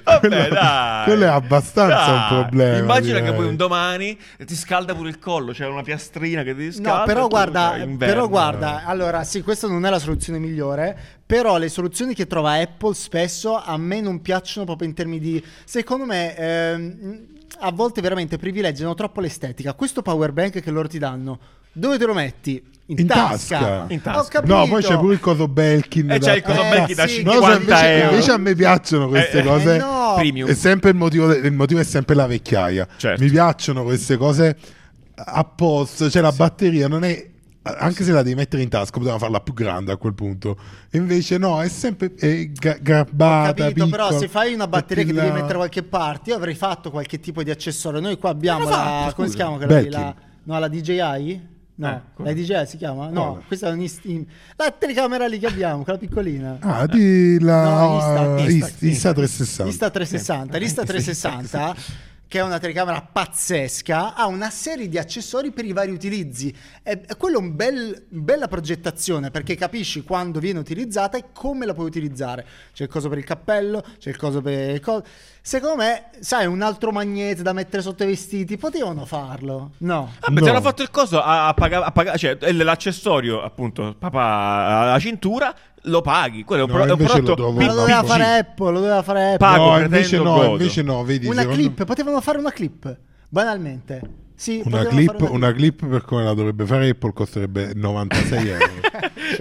Speaker 1: Vabbè,
Speaker 3: quello,
Speaker 1: dai.
Speaker 3: quello è abbastanza
Speaker 1: Dai.
Speaker 3: un problema.
Speaker 1: Immagina che
Speaker 3: direi.
Speaker 1: poi un domani ti scalda pure il collo, c'è una piastrina che ti scalda.
Speaker 2: No, però guarda, però guarda, allora sì, questa non è la soluzione migliore, però le soluzioni che trova Apple spesso a me non piacciono proprio in termini di, secondo me, ehm, a volte veramente privilegiano troppo l'estetica. Questo power bank che loro ti danno, dove te lo metti? In,
Speaker 3: In
Speaker 2: tasca.
Speaker 3: tasca.
Speaker 1: In tasca.
Speaker 2: Ho capito.
Speaker 3: No, poi c'è pure il coso Belkin.
Speaker 1: E
Speaker 3: da-
Speaker 1: c'è il coso
Speaker 2: Eh,
Speaker 1: Belkin da
Speaker 2: sì,
Speaker 1: 50
Speaker 3: No, invece,
Speaker 1: euro.
Speaker 3: invece a me piacciono queste
Speaker 1: Eh, eh,
Speaker 3: cose.
Speaker 2: no.
Speaker 1: Premium.
Speaker 3: È sempre il motivo, il motivo è sempre la vecchiaia.
Speaker 1: Certo.
Speaker 3: Mi piacciono queste cose a posto. Cioè, la batteria non è. Anche se la devi mettere in tasca, potevamo farla più grande a quel punto. E invece, no, è sempre è ga-
Speaker 2: Ho
Speaker 3: gabbata.
Speaker 2: capito, però
Speaker 3: piccola,
Speaker 2: se fai una batteria che devi
Speaker 3: pilla-
Speaker 2: mettere da qualche parte, io avrei fatto qualche tipo di accessorio. Noi qua abbiamo la,
Speaker 1: fatto,
Speaker 2: come si chiama quella. La, no, la DJI? No,
Speaker 1: Eh,
Speaker 2: la DJI si chiama? No,
Speaker 3: Quale?
Speaker 2: questa è un ist- in- la telecamera lì che abbiamo, quella piccolina.
Speaker 3: Ah, di la
Speaker 2: No, Insta-
Speaker 3: Insta,
Speaker 2: Insta-
Speaker 3: Insta 360.
Speaker 2: Insta 360. L'Insta 360, che è una telecamera pazzesca, ha una serie di accessori per i vari utilizzi. È, è quello un bel, bella progettazione perché capisci quando viene utilizzata e come la puoi utilizzare. C'è il coso per il cappello, c'è il coso per co- Secondo me, sai, un altro magnete da mettere sotto i vestiti, potevano farlo. No.
Speaker 1: Vabbè,
Speaker 3: No.
Speaker 1: ti hanno fatto il coso a, a paga- a paga- cioè è l'accessorio, appunto, papà alla cintura, lo paghi. Quello è un,
Speaker 3: No,
Speaker 1: pro- è un
Speaker 3: invece lo
Speaker 1: prodotto
Speaker 3: trovo-
Speaker 2: Ma lo doveva fare Apple, lo doveva fare Apple.
Speaker 1: Pago,
Speaker 3: no, invece no,
Speaker 1: godo.
Speaker 3: invece no, vedi,
Speaker 2: Una
Speaker 3: secondo-
Speaker 2: clip, potevano fare una clip, banalmente. Sì,
Speaker 3: Una clip,
Speaker 2: fare
Speaker 3: una clip per come la dovrebbe fare Apple costerebbe 96 euro.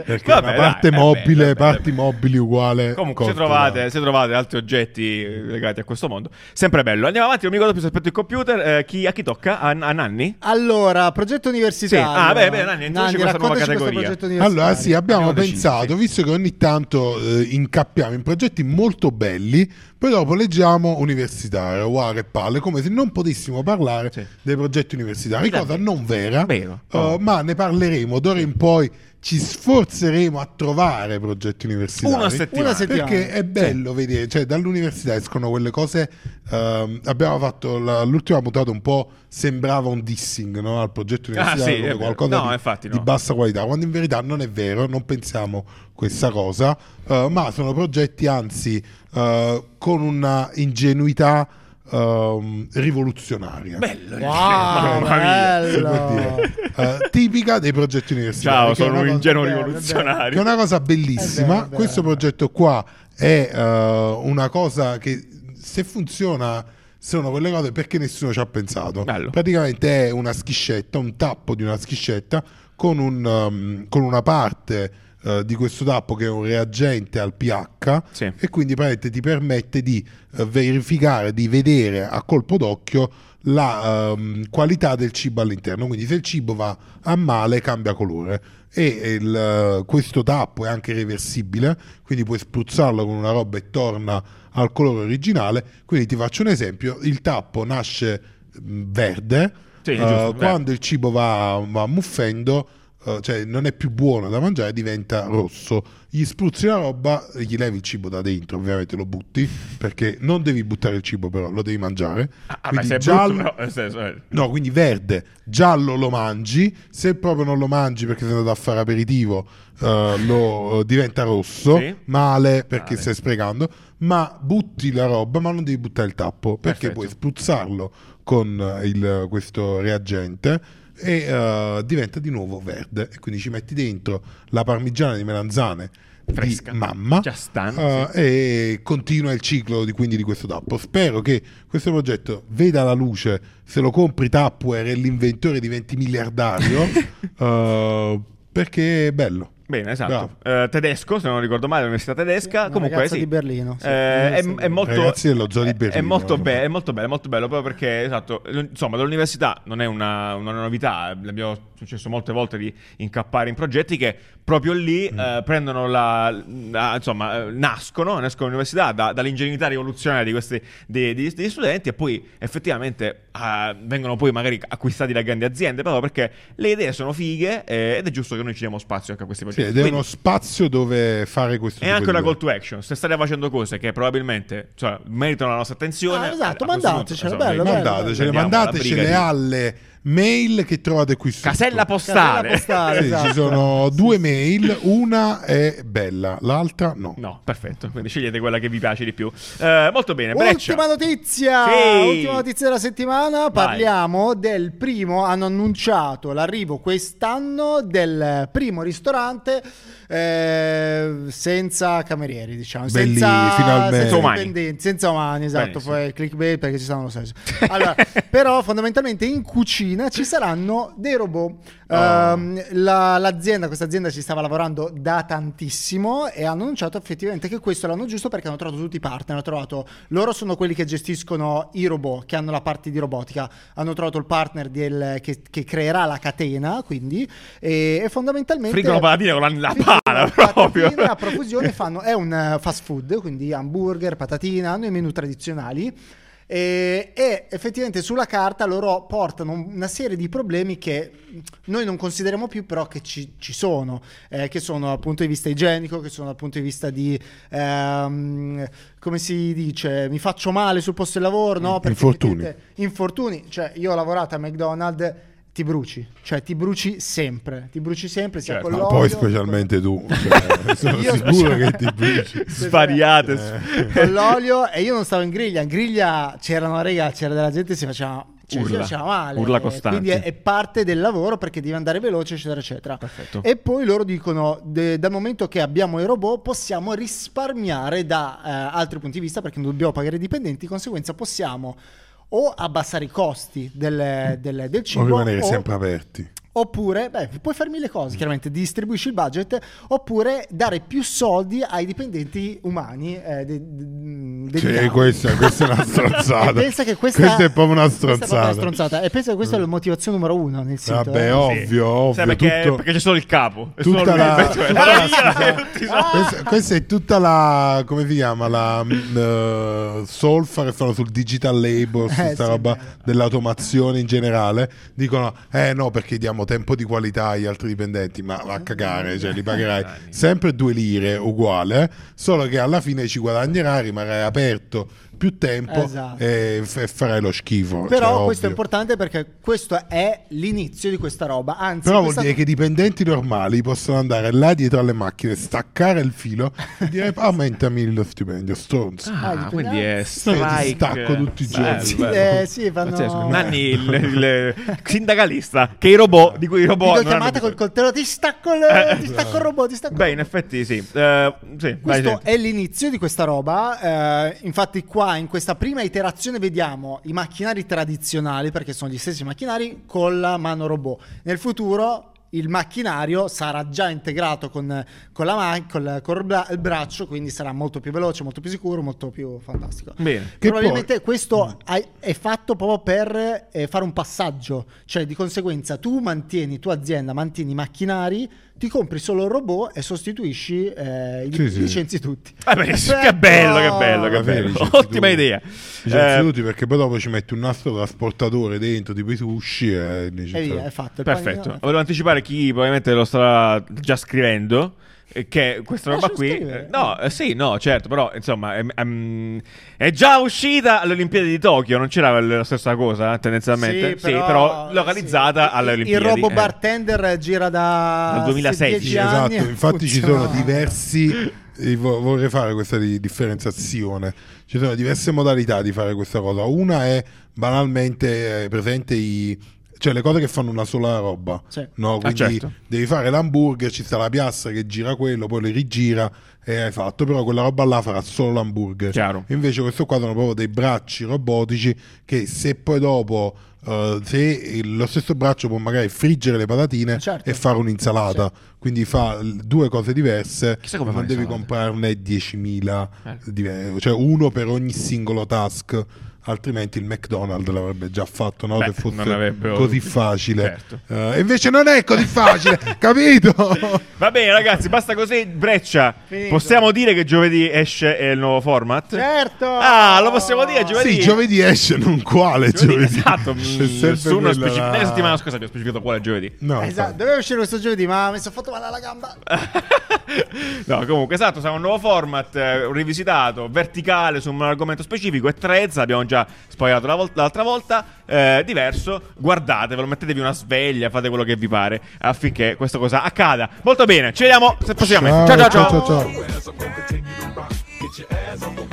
Speaker 3: Perché
Speaker 1: Vabbè,
Speaker 3: una parte
Speaker 1: dai, è
Speaker 3: mobile,
Speaker 1: bello.
Speaker 3: parti mobili uguale.
Speaker 1: Comunque, se trovate, se trovate altri oggetti eh, legati a questo mondo, sempre bello. Andiamo avanti, non mi ricordo più se aspetto il computer. eh, chi- a chi tocca? A, a Nanni?
Speaker 2: Allora, progetto universitario.
Speaker 1: Sì, ah, beh, beh, Nanni, introduci questa nuova categoria.
Speaker 3: Allora, sì, abbiamo
Speaker 1: Abbiamo deciso,
Speaker 3: pensato,
Speaker 1: sì.
Speaker 3: visto che ogni tanto eh, incappiamo in progetti molto belli, poi dopo leggiamo universitario, uare e palle, come se non potessimo parlare
Speaker 1: Sì.
Speaker 3: dei progetti universitari, cosa non vera,
Speaker 1: Vero.
Speaker 3: eh,
Speaker 1: Oh.
Speaker 3: ma ne parleremo d'ora in poi. Ci sforzeremo a trovare progetti universitari.
Speaker 1: Una settimana.
Speaker 2: Una settimana.
Speaker 3: Perché è bello vedere, cioè dall'università escono quelle cose. ehm, abbiamo fatto la- l'ultima puntata un po' sembrava un dissing no? al progetto universitario,
Speaker 1: Ah, sì,
Speaker 3: come qualcosa
Speaker 1: No,
Speaker 3: di,
Speaker 1: infatti
Speaker 3: di
Speaker 1: no.
Speaker 3: bassa qualità, quando in verità non è vero, non pensiamo questa cosa, eh, ma sono progetti anzi eh, con una ingenuità ehm, rivoluzionaria.
Speaker 1: Bello.
Speaker 2: Wow, bello.
Speaker 3: dire. Eh, tipica dei progetti universitari.
Speaker 1: Ciao, sono un
Speaker 3: cosa-
Speaker 1: ingenuo
Speaker 2: bello,
Speaker 3: che
Speaker 1: rivoluzionario.
Speaker 3: è una cosa bellissima.
Speaker 2: È vero, è vero.
Speaker 3: Questo progetto qua è eh, una cosa che se funziona sono quelle cose perché nessuno ci ha pensato.
Speaker 1: Bello.
Speaker 3: Praticamente è una schiscetta, un tappo di una schiscetta con, un, um, con una parte eh, di questo tappo che è un reagente al pH
Speaker 1: Sì.
Speaker 3: e quindi praticamente ti permette di eh, verificare, di vedere a colpo d'occhio la ehm, qualità del cibo all'interno. Quindi se il cibo va a male cambia colore e il, eh, questo tappo è anche reversibile, quindi puoi spruzzarlo con una roba e torna al colore originale. Quindi ti faccio un esempio, il tappo nasce mh, verde,
Speaker 1: Sì, giusto, verde.
Speaker 3: quando il cibo va, va muffendo eh, cioè non è più buono da mangiare, diventa rosso. Gli spruzzi la roba, gli levi il cibo da dentro, ovviamente lo butti, perché non devi buttare il cibo, però lo devi mangiare.
Speaker 1: Ah, ma
Speaker 3: Quindi
Speaker 1: è
Speaker 3: giallo-
Speaker 1: brutto, però, senso, eh.
Speaker 3: No, quindi verde, giallo lo mangi, se proprio non lo mangi perché sei andato a fare aperitivo, eh, lo diventa rosso,
Speaker 1: Sì.
Speaker 3: male perché
Speaker 1: Male.
Speaker 3: stai sprecando, ma butti la roba, ma non devi buttare il tappo, perché
Speaker 1: Perfetto.
Speaker 3: puoi spruzzarlo con il- questo reagente e eh, diventa di nuovo verde e quindi ci metti dentro la parmigiana di melanzane
Speaker 1: Fresca.
Speaker 3: mamma eh, e continua il ciclo di, quindi di questo tappo. Spero che questo progetto veda la luce, se lo compri Tupperware e l'inventore diventi miliardario, eh, perché è bello.
Speaker 1: Bene, esatto. Eh, tedesco, se non ricordo male, l'università tedesca.
Speaker 2: Una
Speaker 1: Comunque, sì.
Speaker 2: di Berlino, sì.
Speaker 1: Eh, è, è molto.
Speaker 3: Ragazzi dello zoo di
Speaker 1: è- È
Speaker 3: Berlino,
Speaker 1: molto, be- è molto bello, è molto bello proprio perché, esatto, insomma, dall'università non è una, una novità. Abbiamo successo molte volte di incappare in progetti che proprio lì
Speaker 3: Mm.
Speaker 1: eh, prendono la, la- insomma, eh, nascono, nascono all'università da- dall'ingenuità rivoluzionaria di questi dei- di- degli studenti e poi effettivamente eh, vengono poi magari acquistati da grandi aziende proprio perché le idee sono fighe eh, ed è giusto che noi ci diamo spazio anche a questi
Speaker 3: Sì,
Speaker 1: progetti.
Speaker 3: ed è
Speaker 1: Quindi-
Speaker 3: uno spazio dove fare questo
Speaker 1: è anche una call to action. Se state facendo cose che probabilmente cioè, meritano la nostra attenzione,
Speaker 2: Ah, esatto,
Speaker 1: a questo
Speaker 2: mandatecele,
Speaker 1: punto,
Speaker 2: bello,
Speaker 1: insomma,
Speaker 2: bello.
Speaker 3: Mandatecele,
Speaker 1: alla
Speaker 3: mandatecele alle mail che trovate qui sotto.
Speaker 1: Casella postale.
Speaker 2: Casella postale,
Speaker 3: Sì,
Speaker 2: esatto.
Speaker 3: ci sono due mail, una è bella, l'altra no.
Speaker 1: No, perfetto. Quindi scegliete quella che vi piace di più. Eh, molto bene. Breccia.
Speaker 2: Ultima notizia,
Speaker 1: Sì.
Speaker 2: ultima notizia della settimana. Parliamo del primo. Hanno annunciato l'arrivo quest'anno del primo ristorante eh, senza camerieri, diciamo,
Speaker 3: Belli,
Speaker 2: senza,
Speaker 3: finalmente.
Speaker 2: senza
Speaker 1: Umani.
Speaker 2: senza umani. Esatto,
Speaker 1: Benissimo.
Speaker 2: poi clickbait perché ci stanno lo stesso. Allora, però, fondamentalmente in cucina ci saranno dei robot.
Speaker 1: Oh.
Speaker 2: Ehm, la- l'azienda, questa azienda ci stava lavorando da tantissimo e hanno annunciato effettivamente che questo è l'anno giusto perché hanno trovato tutti i partner. Hanno trovato loro sono quelli che gestiscono i robot, che hanno la parte di robotica. Hanno trovato il partner del- che, che creerà la catena, quindi e, e fondamentalmente
Speaker 1: Friggono patatine con la, la pala proprio.
Speaker 2: a profusione fanno, è un fast food, quindi hamburger, patatina, hanno i menu tradizionali. E, e effettivamente sulla carta loro portano una serie di problemi che noi non consideriamo più, però che ci, ci sono, eh, che sono dal punto di vista igienico, che sono dal punto di vista di, ehm, come si dice, mi faccio male sul posto di lavoro, no? Perché
Speaker 3: Infortuni.
Speaker 2: Infortuni, cioè io ho lavorato a McDonald's, ti bruci, cioè ti bruci sempre, ti bruci sempre, sia
Speaker 1: Certo.
Speaker 2: con
Speaker 3: Ma
Speaker 2: l'olio,
Speaker 3: poi specialmente tu, cioè, sono
Speaker 2: Io
Speaker 3: sicuro
Speaker 2: special-
Speaker 3: che ti bruci.
Speaker 1: Svariate.
Speaker 2: con l'olio e io non stavo in griglia, in griglia c'erano raga, c'era della gente che si faceva cioè, si
Speaker 1: Urla.
Speaker 2: faceva male.
Speaker 1: Urla
Speaker 2: eh,
Speaker 1: costanti.
Speaker 2: Quindi è, è parte del lavoro perché devi andare veloce, eccetera, eccetera.
Speaker 1: Perfetto.
Speaker 2: E poi loro dicono: de- dal momento che abbiamo i robot, possiamo risparmiare da eh, altri punti di vista perché non dobbiamo pagare i dipendenti, di conseguenza possiamo o abbassare i costi del, del- del
Speaker 3: O
Speaker 2: cibo
Speaker 3: rimanere
Speaker 2: o-
Speaker 3: sempre aperti.
Speaker 2: Oppure, beh, puoi fare mille cose, chiaramente distribuisci il budget, oppure dare più soldi ai dipendenti umani. Eh, de- de-
Speaker 3: Cioè,
Speaker 2: dedicati.
Speaker 3: questa, questa è una stronzata.
Speaker 2: pensa che questa,
Speaker 3: è proprio una
Speaker 2: questa è proprio una
Speaker 3: stronzata.
Speaker 2: stronzata. E pensa che questa è la motivazione numero uno nel sito.
Speaker 3: Vabbè,
Speaker 2: eh.
Speaker 3: ovvio, ovvio.
Speaker 1: Sai, perché,
Speaker 3: tutto-
Speaker 1: perché c'è solo il capo. È
Speaker 3: tutta
Speaker 1: solo lui.
Speaker 3: la-
Speaker 1: Cioè,
Speaker 3: tutta la- Questa, questa è tutta la come si chiama la mm, eh, solfa che stanno sul digital label su
Speaker 2: Eh,
Speaker 3: sta
Speaker 2: sì,
Speaker 3: roba dell'automazione in generale dicono eh no perché diamo tempo di qualità agli altri dipendenti ma va a cagare cioè li pagherai sempre due lire uguale solo che alla fine ci guadagnerai rimarrai aperto più tempo
Speaker 2: Esatto.
Speaker 3: e, f- e farai lo schifo
Speaker 2: Però
Speaker 3: cioè,
Speaker 2: questo è importante perché questo è l'inizio di questa roba. Anzi,
Speaker 3: Però vuol dire che i dipendenti normali possono andare là dietro alle macchine, staccare il filo e dire aumentami lo stipendio, stronzo.
Speaker 2: Ah,
Speaker 1: Ah, quindi è strike.
Speaker 3: stacco tutti i giorni. Sì,
Speaker 2: eh, sì, fanno-.
Speaker 1: Nanni, il, il sindacalista, che i robot, di cui i robot...
Speaker 2: Ti chiamata col coltello, ti stacco il,
Speaker 1: Eh.
Speaker 2: ti stacco il robot, ti stacco
Speaker 1: Beh, in effetti sì. Eh, sì vai,
Speaker 2: Questo
Speaker 1: senti.
Speaker 2: è l'inizio di questa roba. eh, infatti, qua in questa prima iterazione vediamo i macchinari tradizionali, perché sono gli stessi macchinari, con la mano robot. Nel futuro il macchinario sarà già integrato con, con la man- col bra- il braccio, quindi sarà molto più veloce, molto più sicuro, molto più fantastico.
Speaker 1: Bene.
Speaker 2: Probabilmente
Speaker 3: poi-
Speaker 2: questo hai- è fatto proprio per eh, fare un passaggio, cioè di conseguenza tu mantieni, tua azienda mantieni i macchinari, ti compri solo il robot e sostituisci, eh, li
Speaker 3: Sì, sì.
Speaker 2: licenzi tutti.
Speaker 1: Ah, benissimo. che bello, che bello, che bello.
Speaker 3: licenzi
Speaker 1: Ottima
Speaker 3: tutti.
Speaker 1: idea.
Speaker 3: Licenzi
Speaker 1: Eh,
Speaker 3: tutti perché poi dopo ci metti un nastro trasportatore dentro, tipo i sushi e
Speaker 2: E
Speaker 3: licenzi
Speaker 2: via, è fatto.
Speaker 1: Perfetto.
Speaker 2: panino-
Speaker 1: Volevo anticipare chi probabilmente lo starà già scrivendo. Eh, Che questa roba qui,
Speaker 2: scrivere.
Speaker 1: eh, no, eh, sì, no, certo, però insomma è, è già uscita alle Olimpiadi di Tokyo. Non c'era la stessa cosa eh, tendenzialmente, sì, però, localizzata
Speaker 2: sì.
Speaker 1: alle
Speaker 2: Il-
Speaker 1: Olimpiadi.
Speaker 2: Il robot
Speaker 1: eh.
Speaker 2: bartender gira da
Speaker 1: Dal 2016.
Speaker 2: 10
Speaker 3: Sì,
Speaker 2: anni
Speaker 3: esatto, infatti ci sono diversi eh, vo- vorrei fare questa di- differenziazione. Ci sono diverse modalità di fare questa cosa. Una è banalmente eh, presente i cioè le cose che fanno una sola roba.
Speaker 2: Sì.
Speaker 3: No, quindi
Speaker 1: certo.
Speaker 3: devi fare l'hamburger, ci sta la piastra che gira quello, poi le rigira e hai fatto, però quella roba là farà solo l'hamburger.
Speaker 1: Chiaro.
Speaker 3: Invece questo qua sono proprio dei bracci robotici che se poi dopo eh, se lo stesso braccio può magari friggere le patatine
Speaker 2: Certo.
Speaker 3: e fare un'insalata, quindi fa due cose diverse,
Speaker 1: Chissà come
Speaker 3: non devi comprarne 10.000,
Speaker 1: Eh.
Speaker 3: diver- cioè uno per ogni singolo task. Altrimenti il McDonald's l'avrebbe già fatto, no?
Speaker 1: Beh,
Speaker 3: se fosse così facile.
Speaker 1: Certo.
Speaker 3: Eh, invece non è così facile, capito?
Speaker 1: Va bene, ragazzi, basta così. Breccia,
Speaker 2: Finito.
Speaker 1: possiamo dire che giovedì esce il nuovo format?
Speaker 2: Certo!
Speaker 1: Ah, lo possiamo dire giovedì?
Speaker 3: Sì, giovedì esce, non quale
Speaker 1: Giovedì,
Speaker 3: giovedì.
Speaker 1: esatto. Nessuno
Speaker 3: là.
Speaker 1: Nella settimana scorsa abbiamo specificato quale giovedì.
Speaker 3: No,
Speaker 2: Esatto,
Speaker 3: infatti.
Speaker 2: doveva uscire questo giovedì, ma mi sono fatto male alla gamba.
Speaker 1: no, comunque, esatto, sarà un nuovo format eh, rivisitato, verticale su un argomento specifico e Threads, l'abbiamo già spoilerato la vol- l'altra volta, eh, diverso. Guardatevelo, mettetevi una sveglia, fate quello che vi pare affinché questa cosa accada. Molto bene, ci vediamo ciao, ciao.
Speaker 3: ciao,
Speaker 1: ciao.
Speaker 3: ciao, ciao.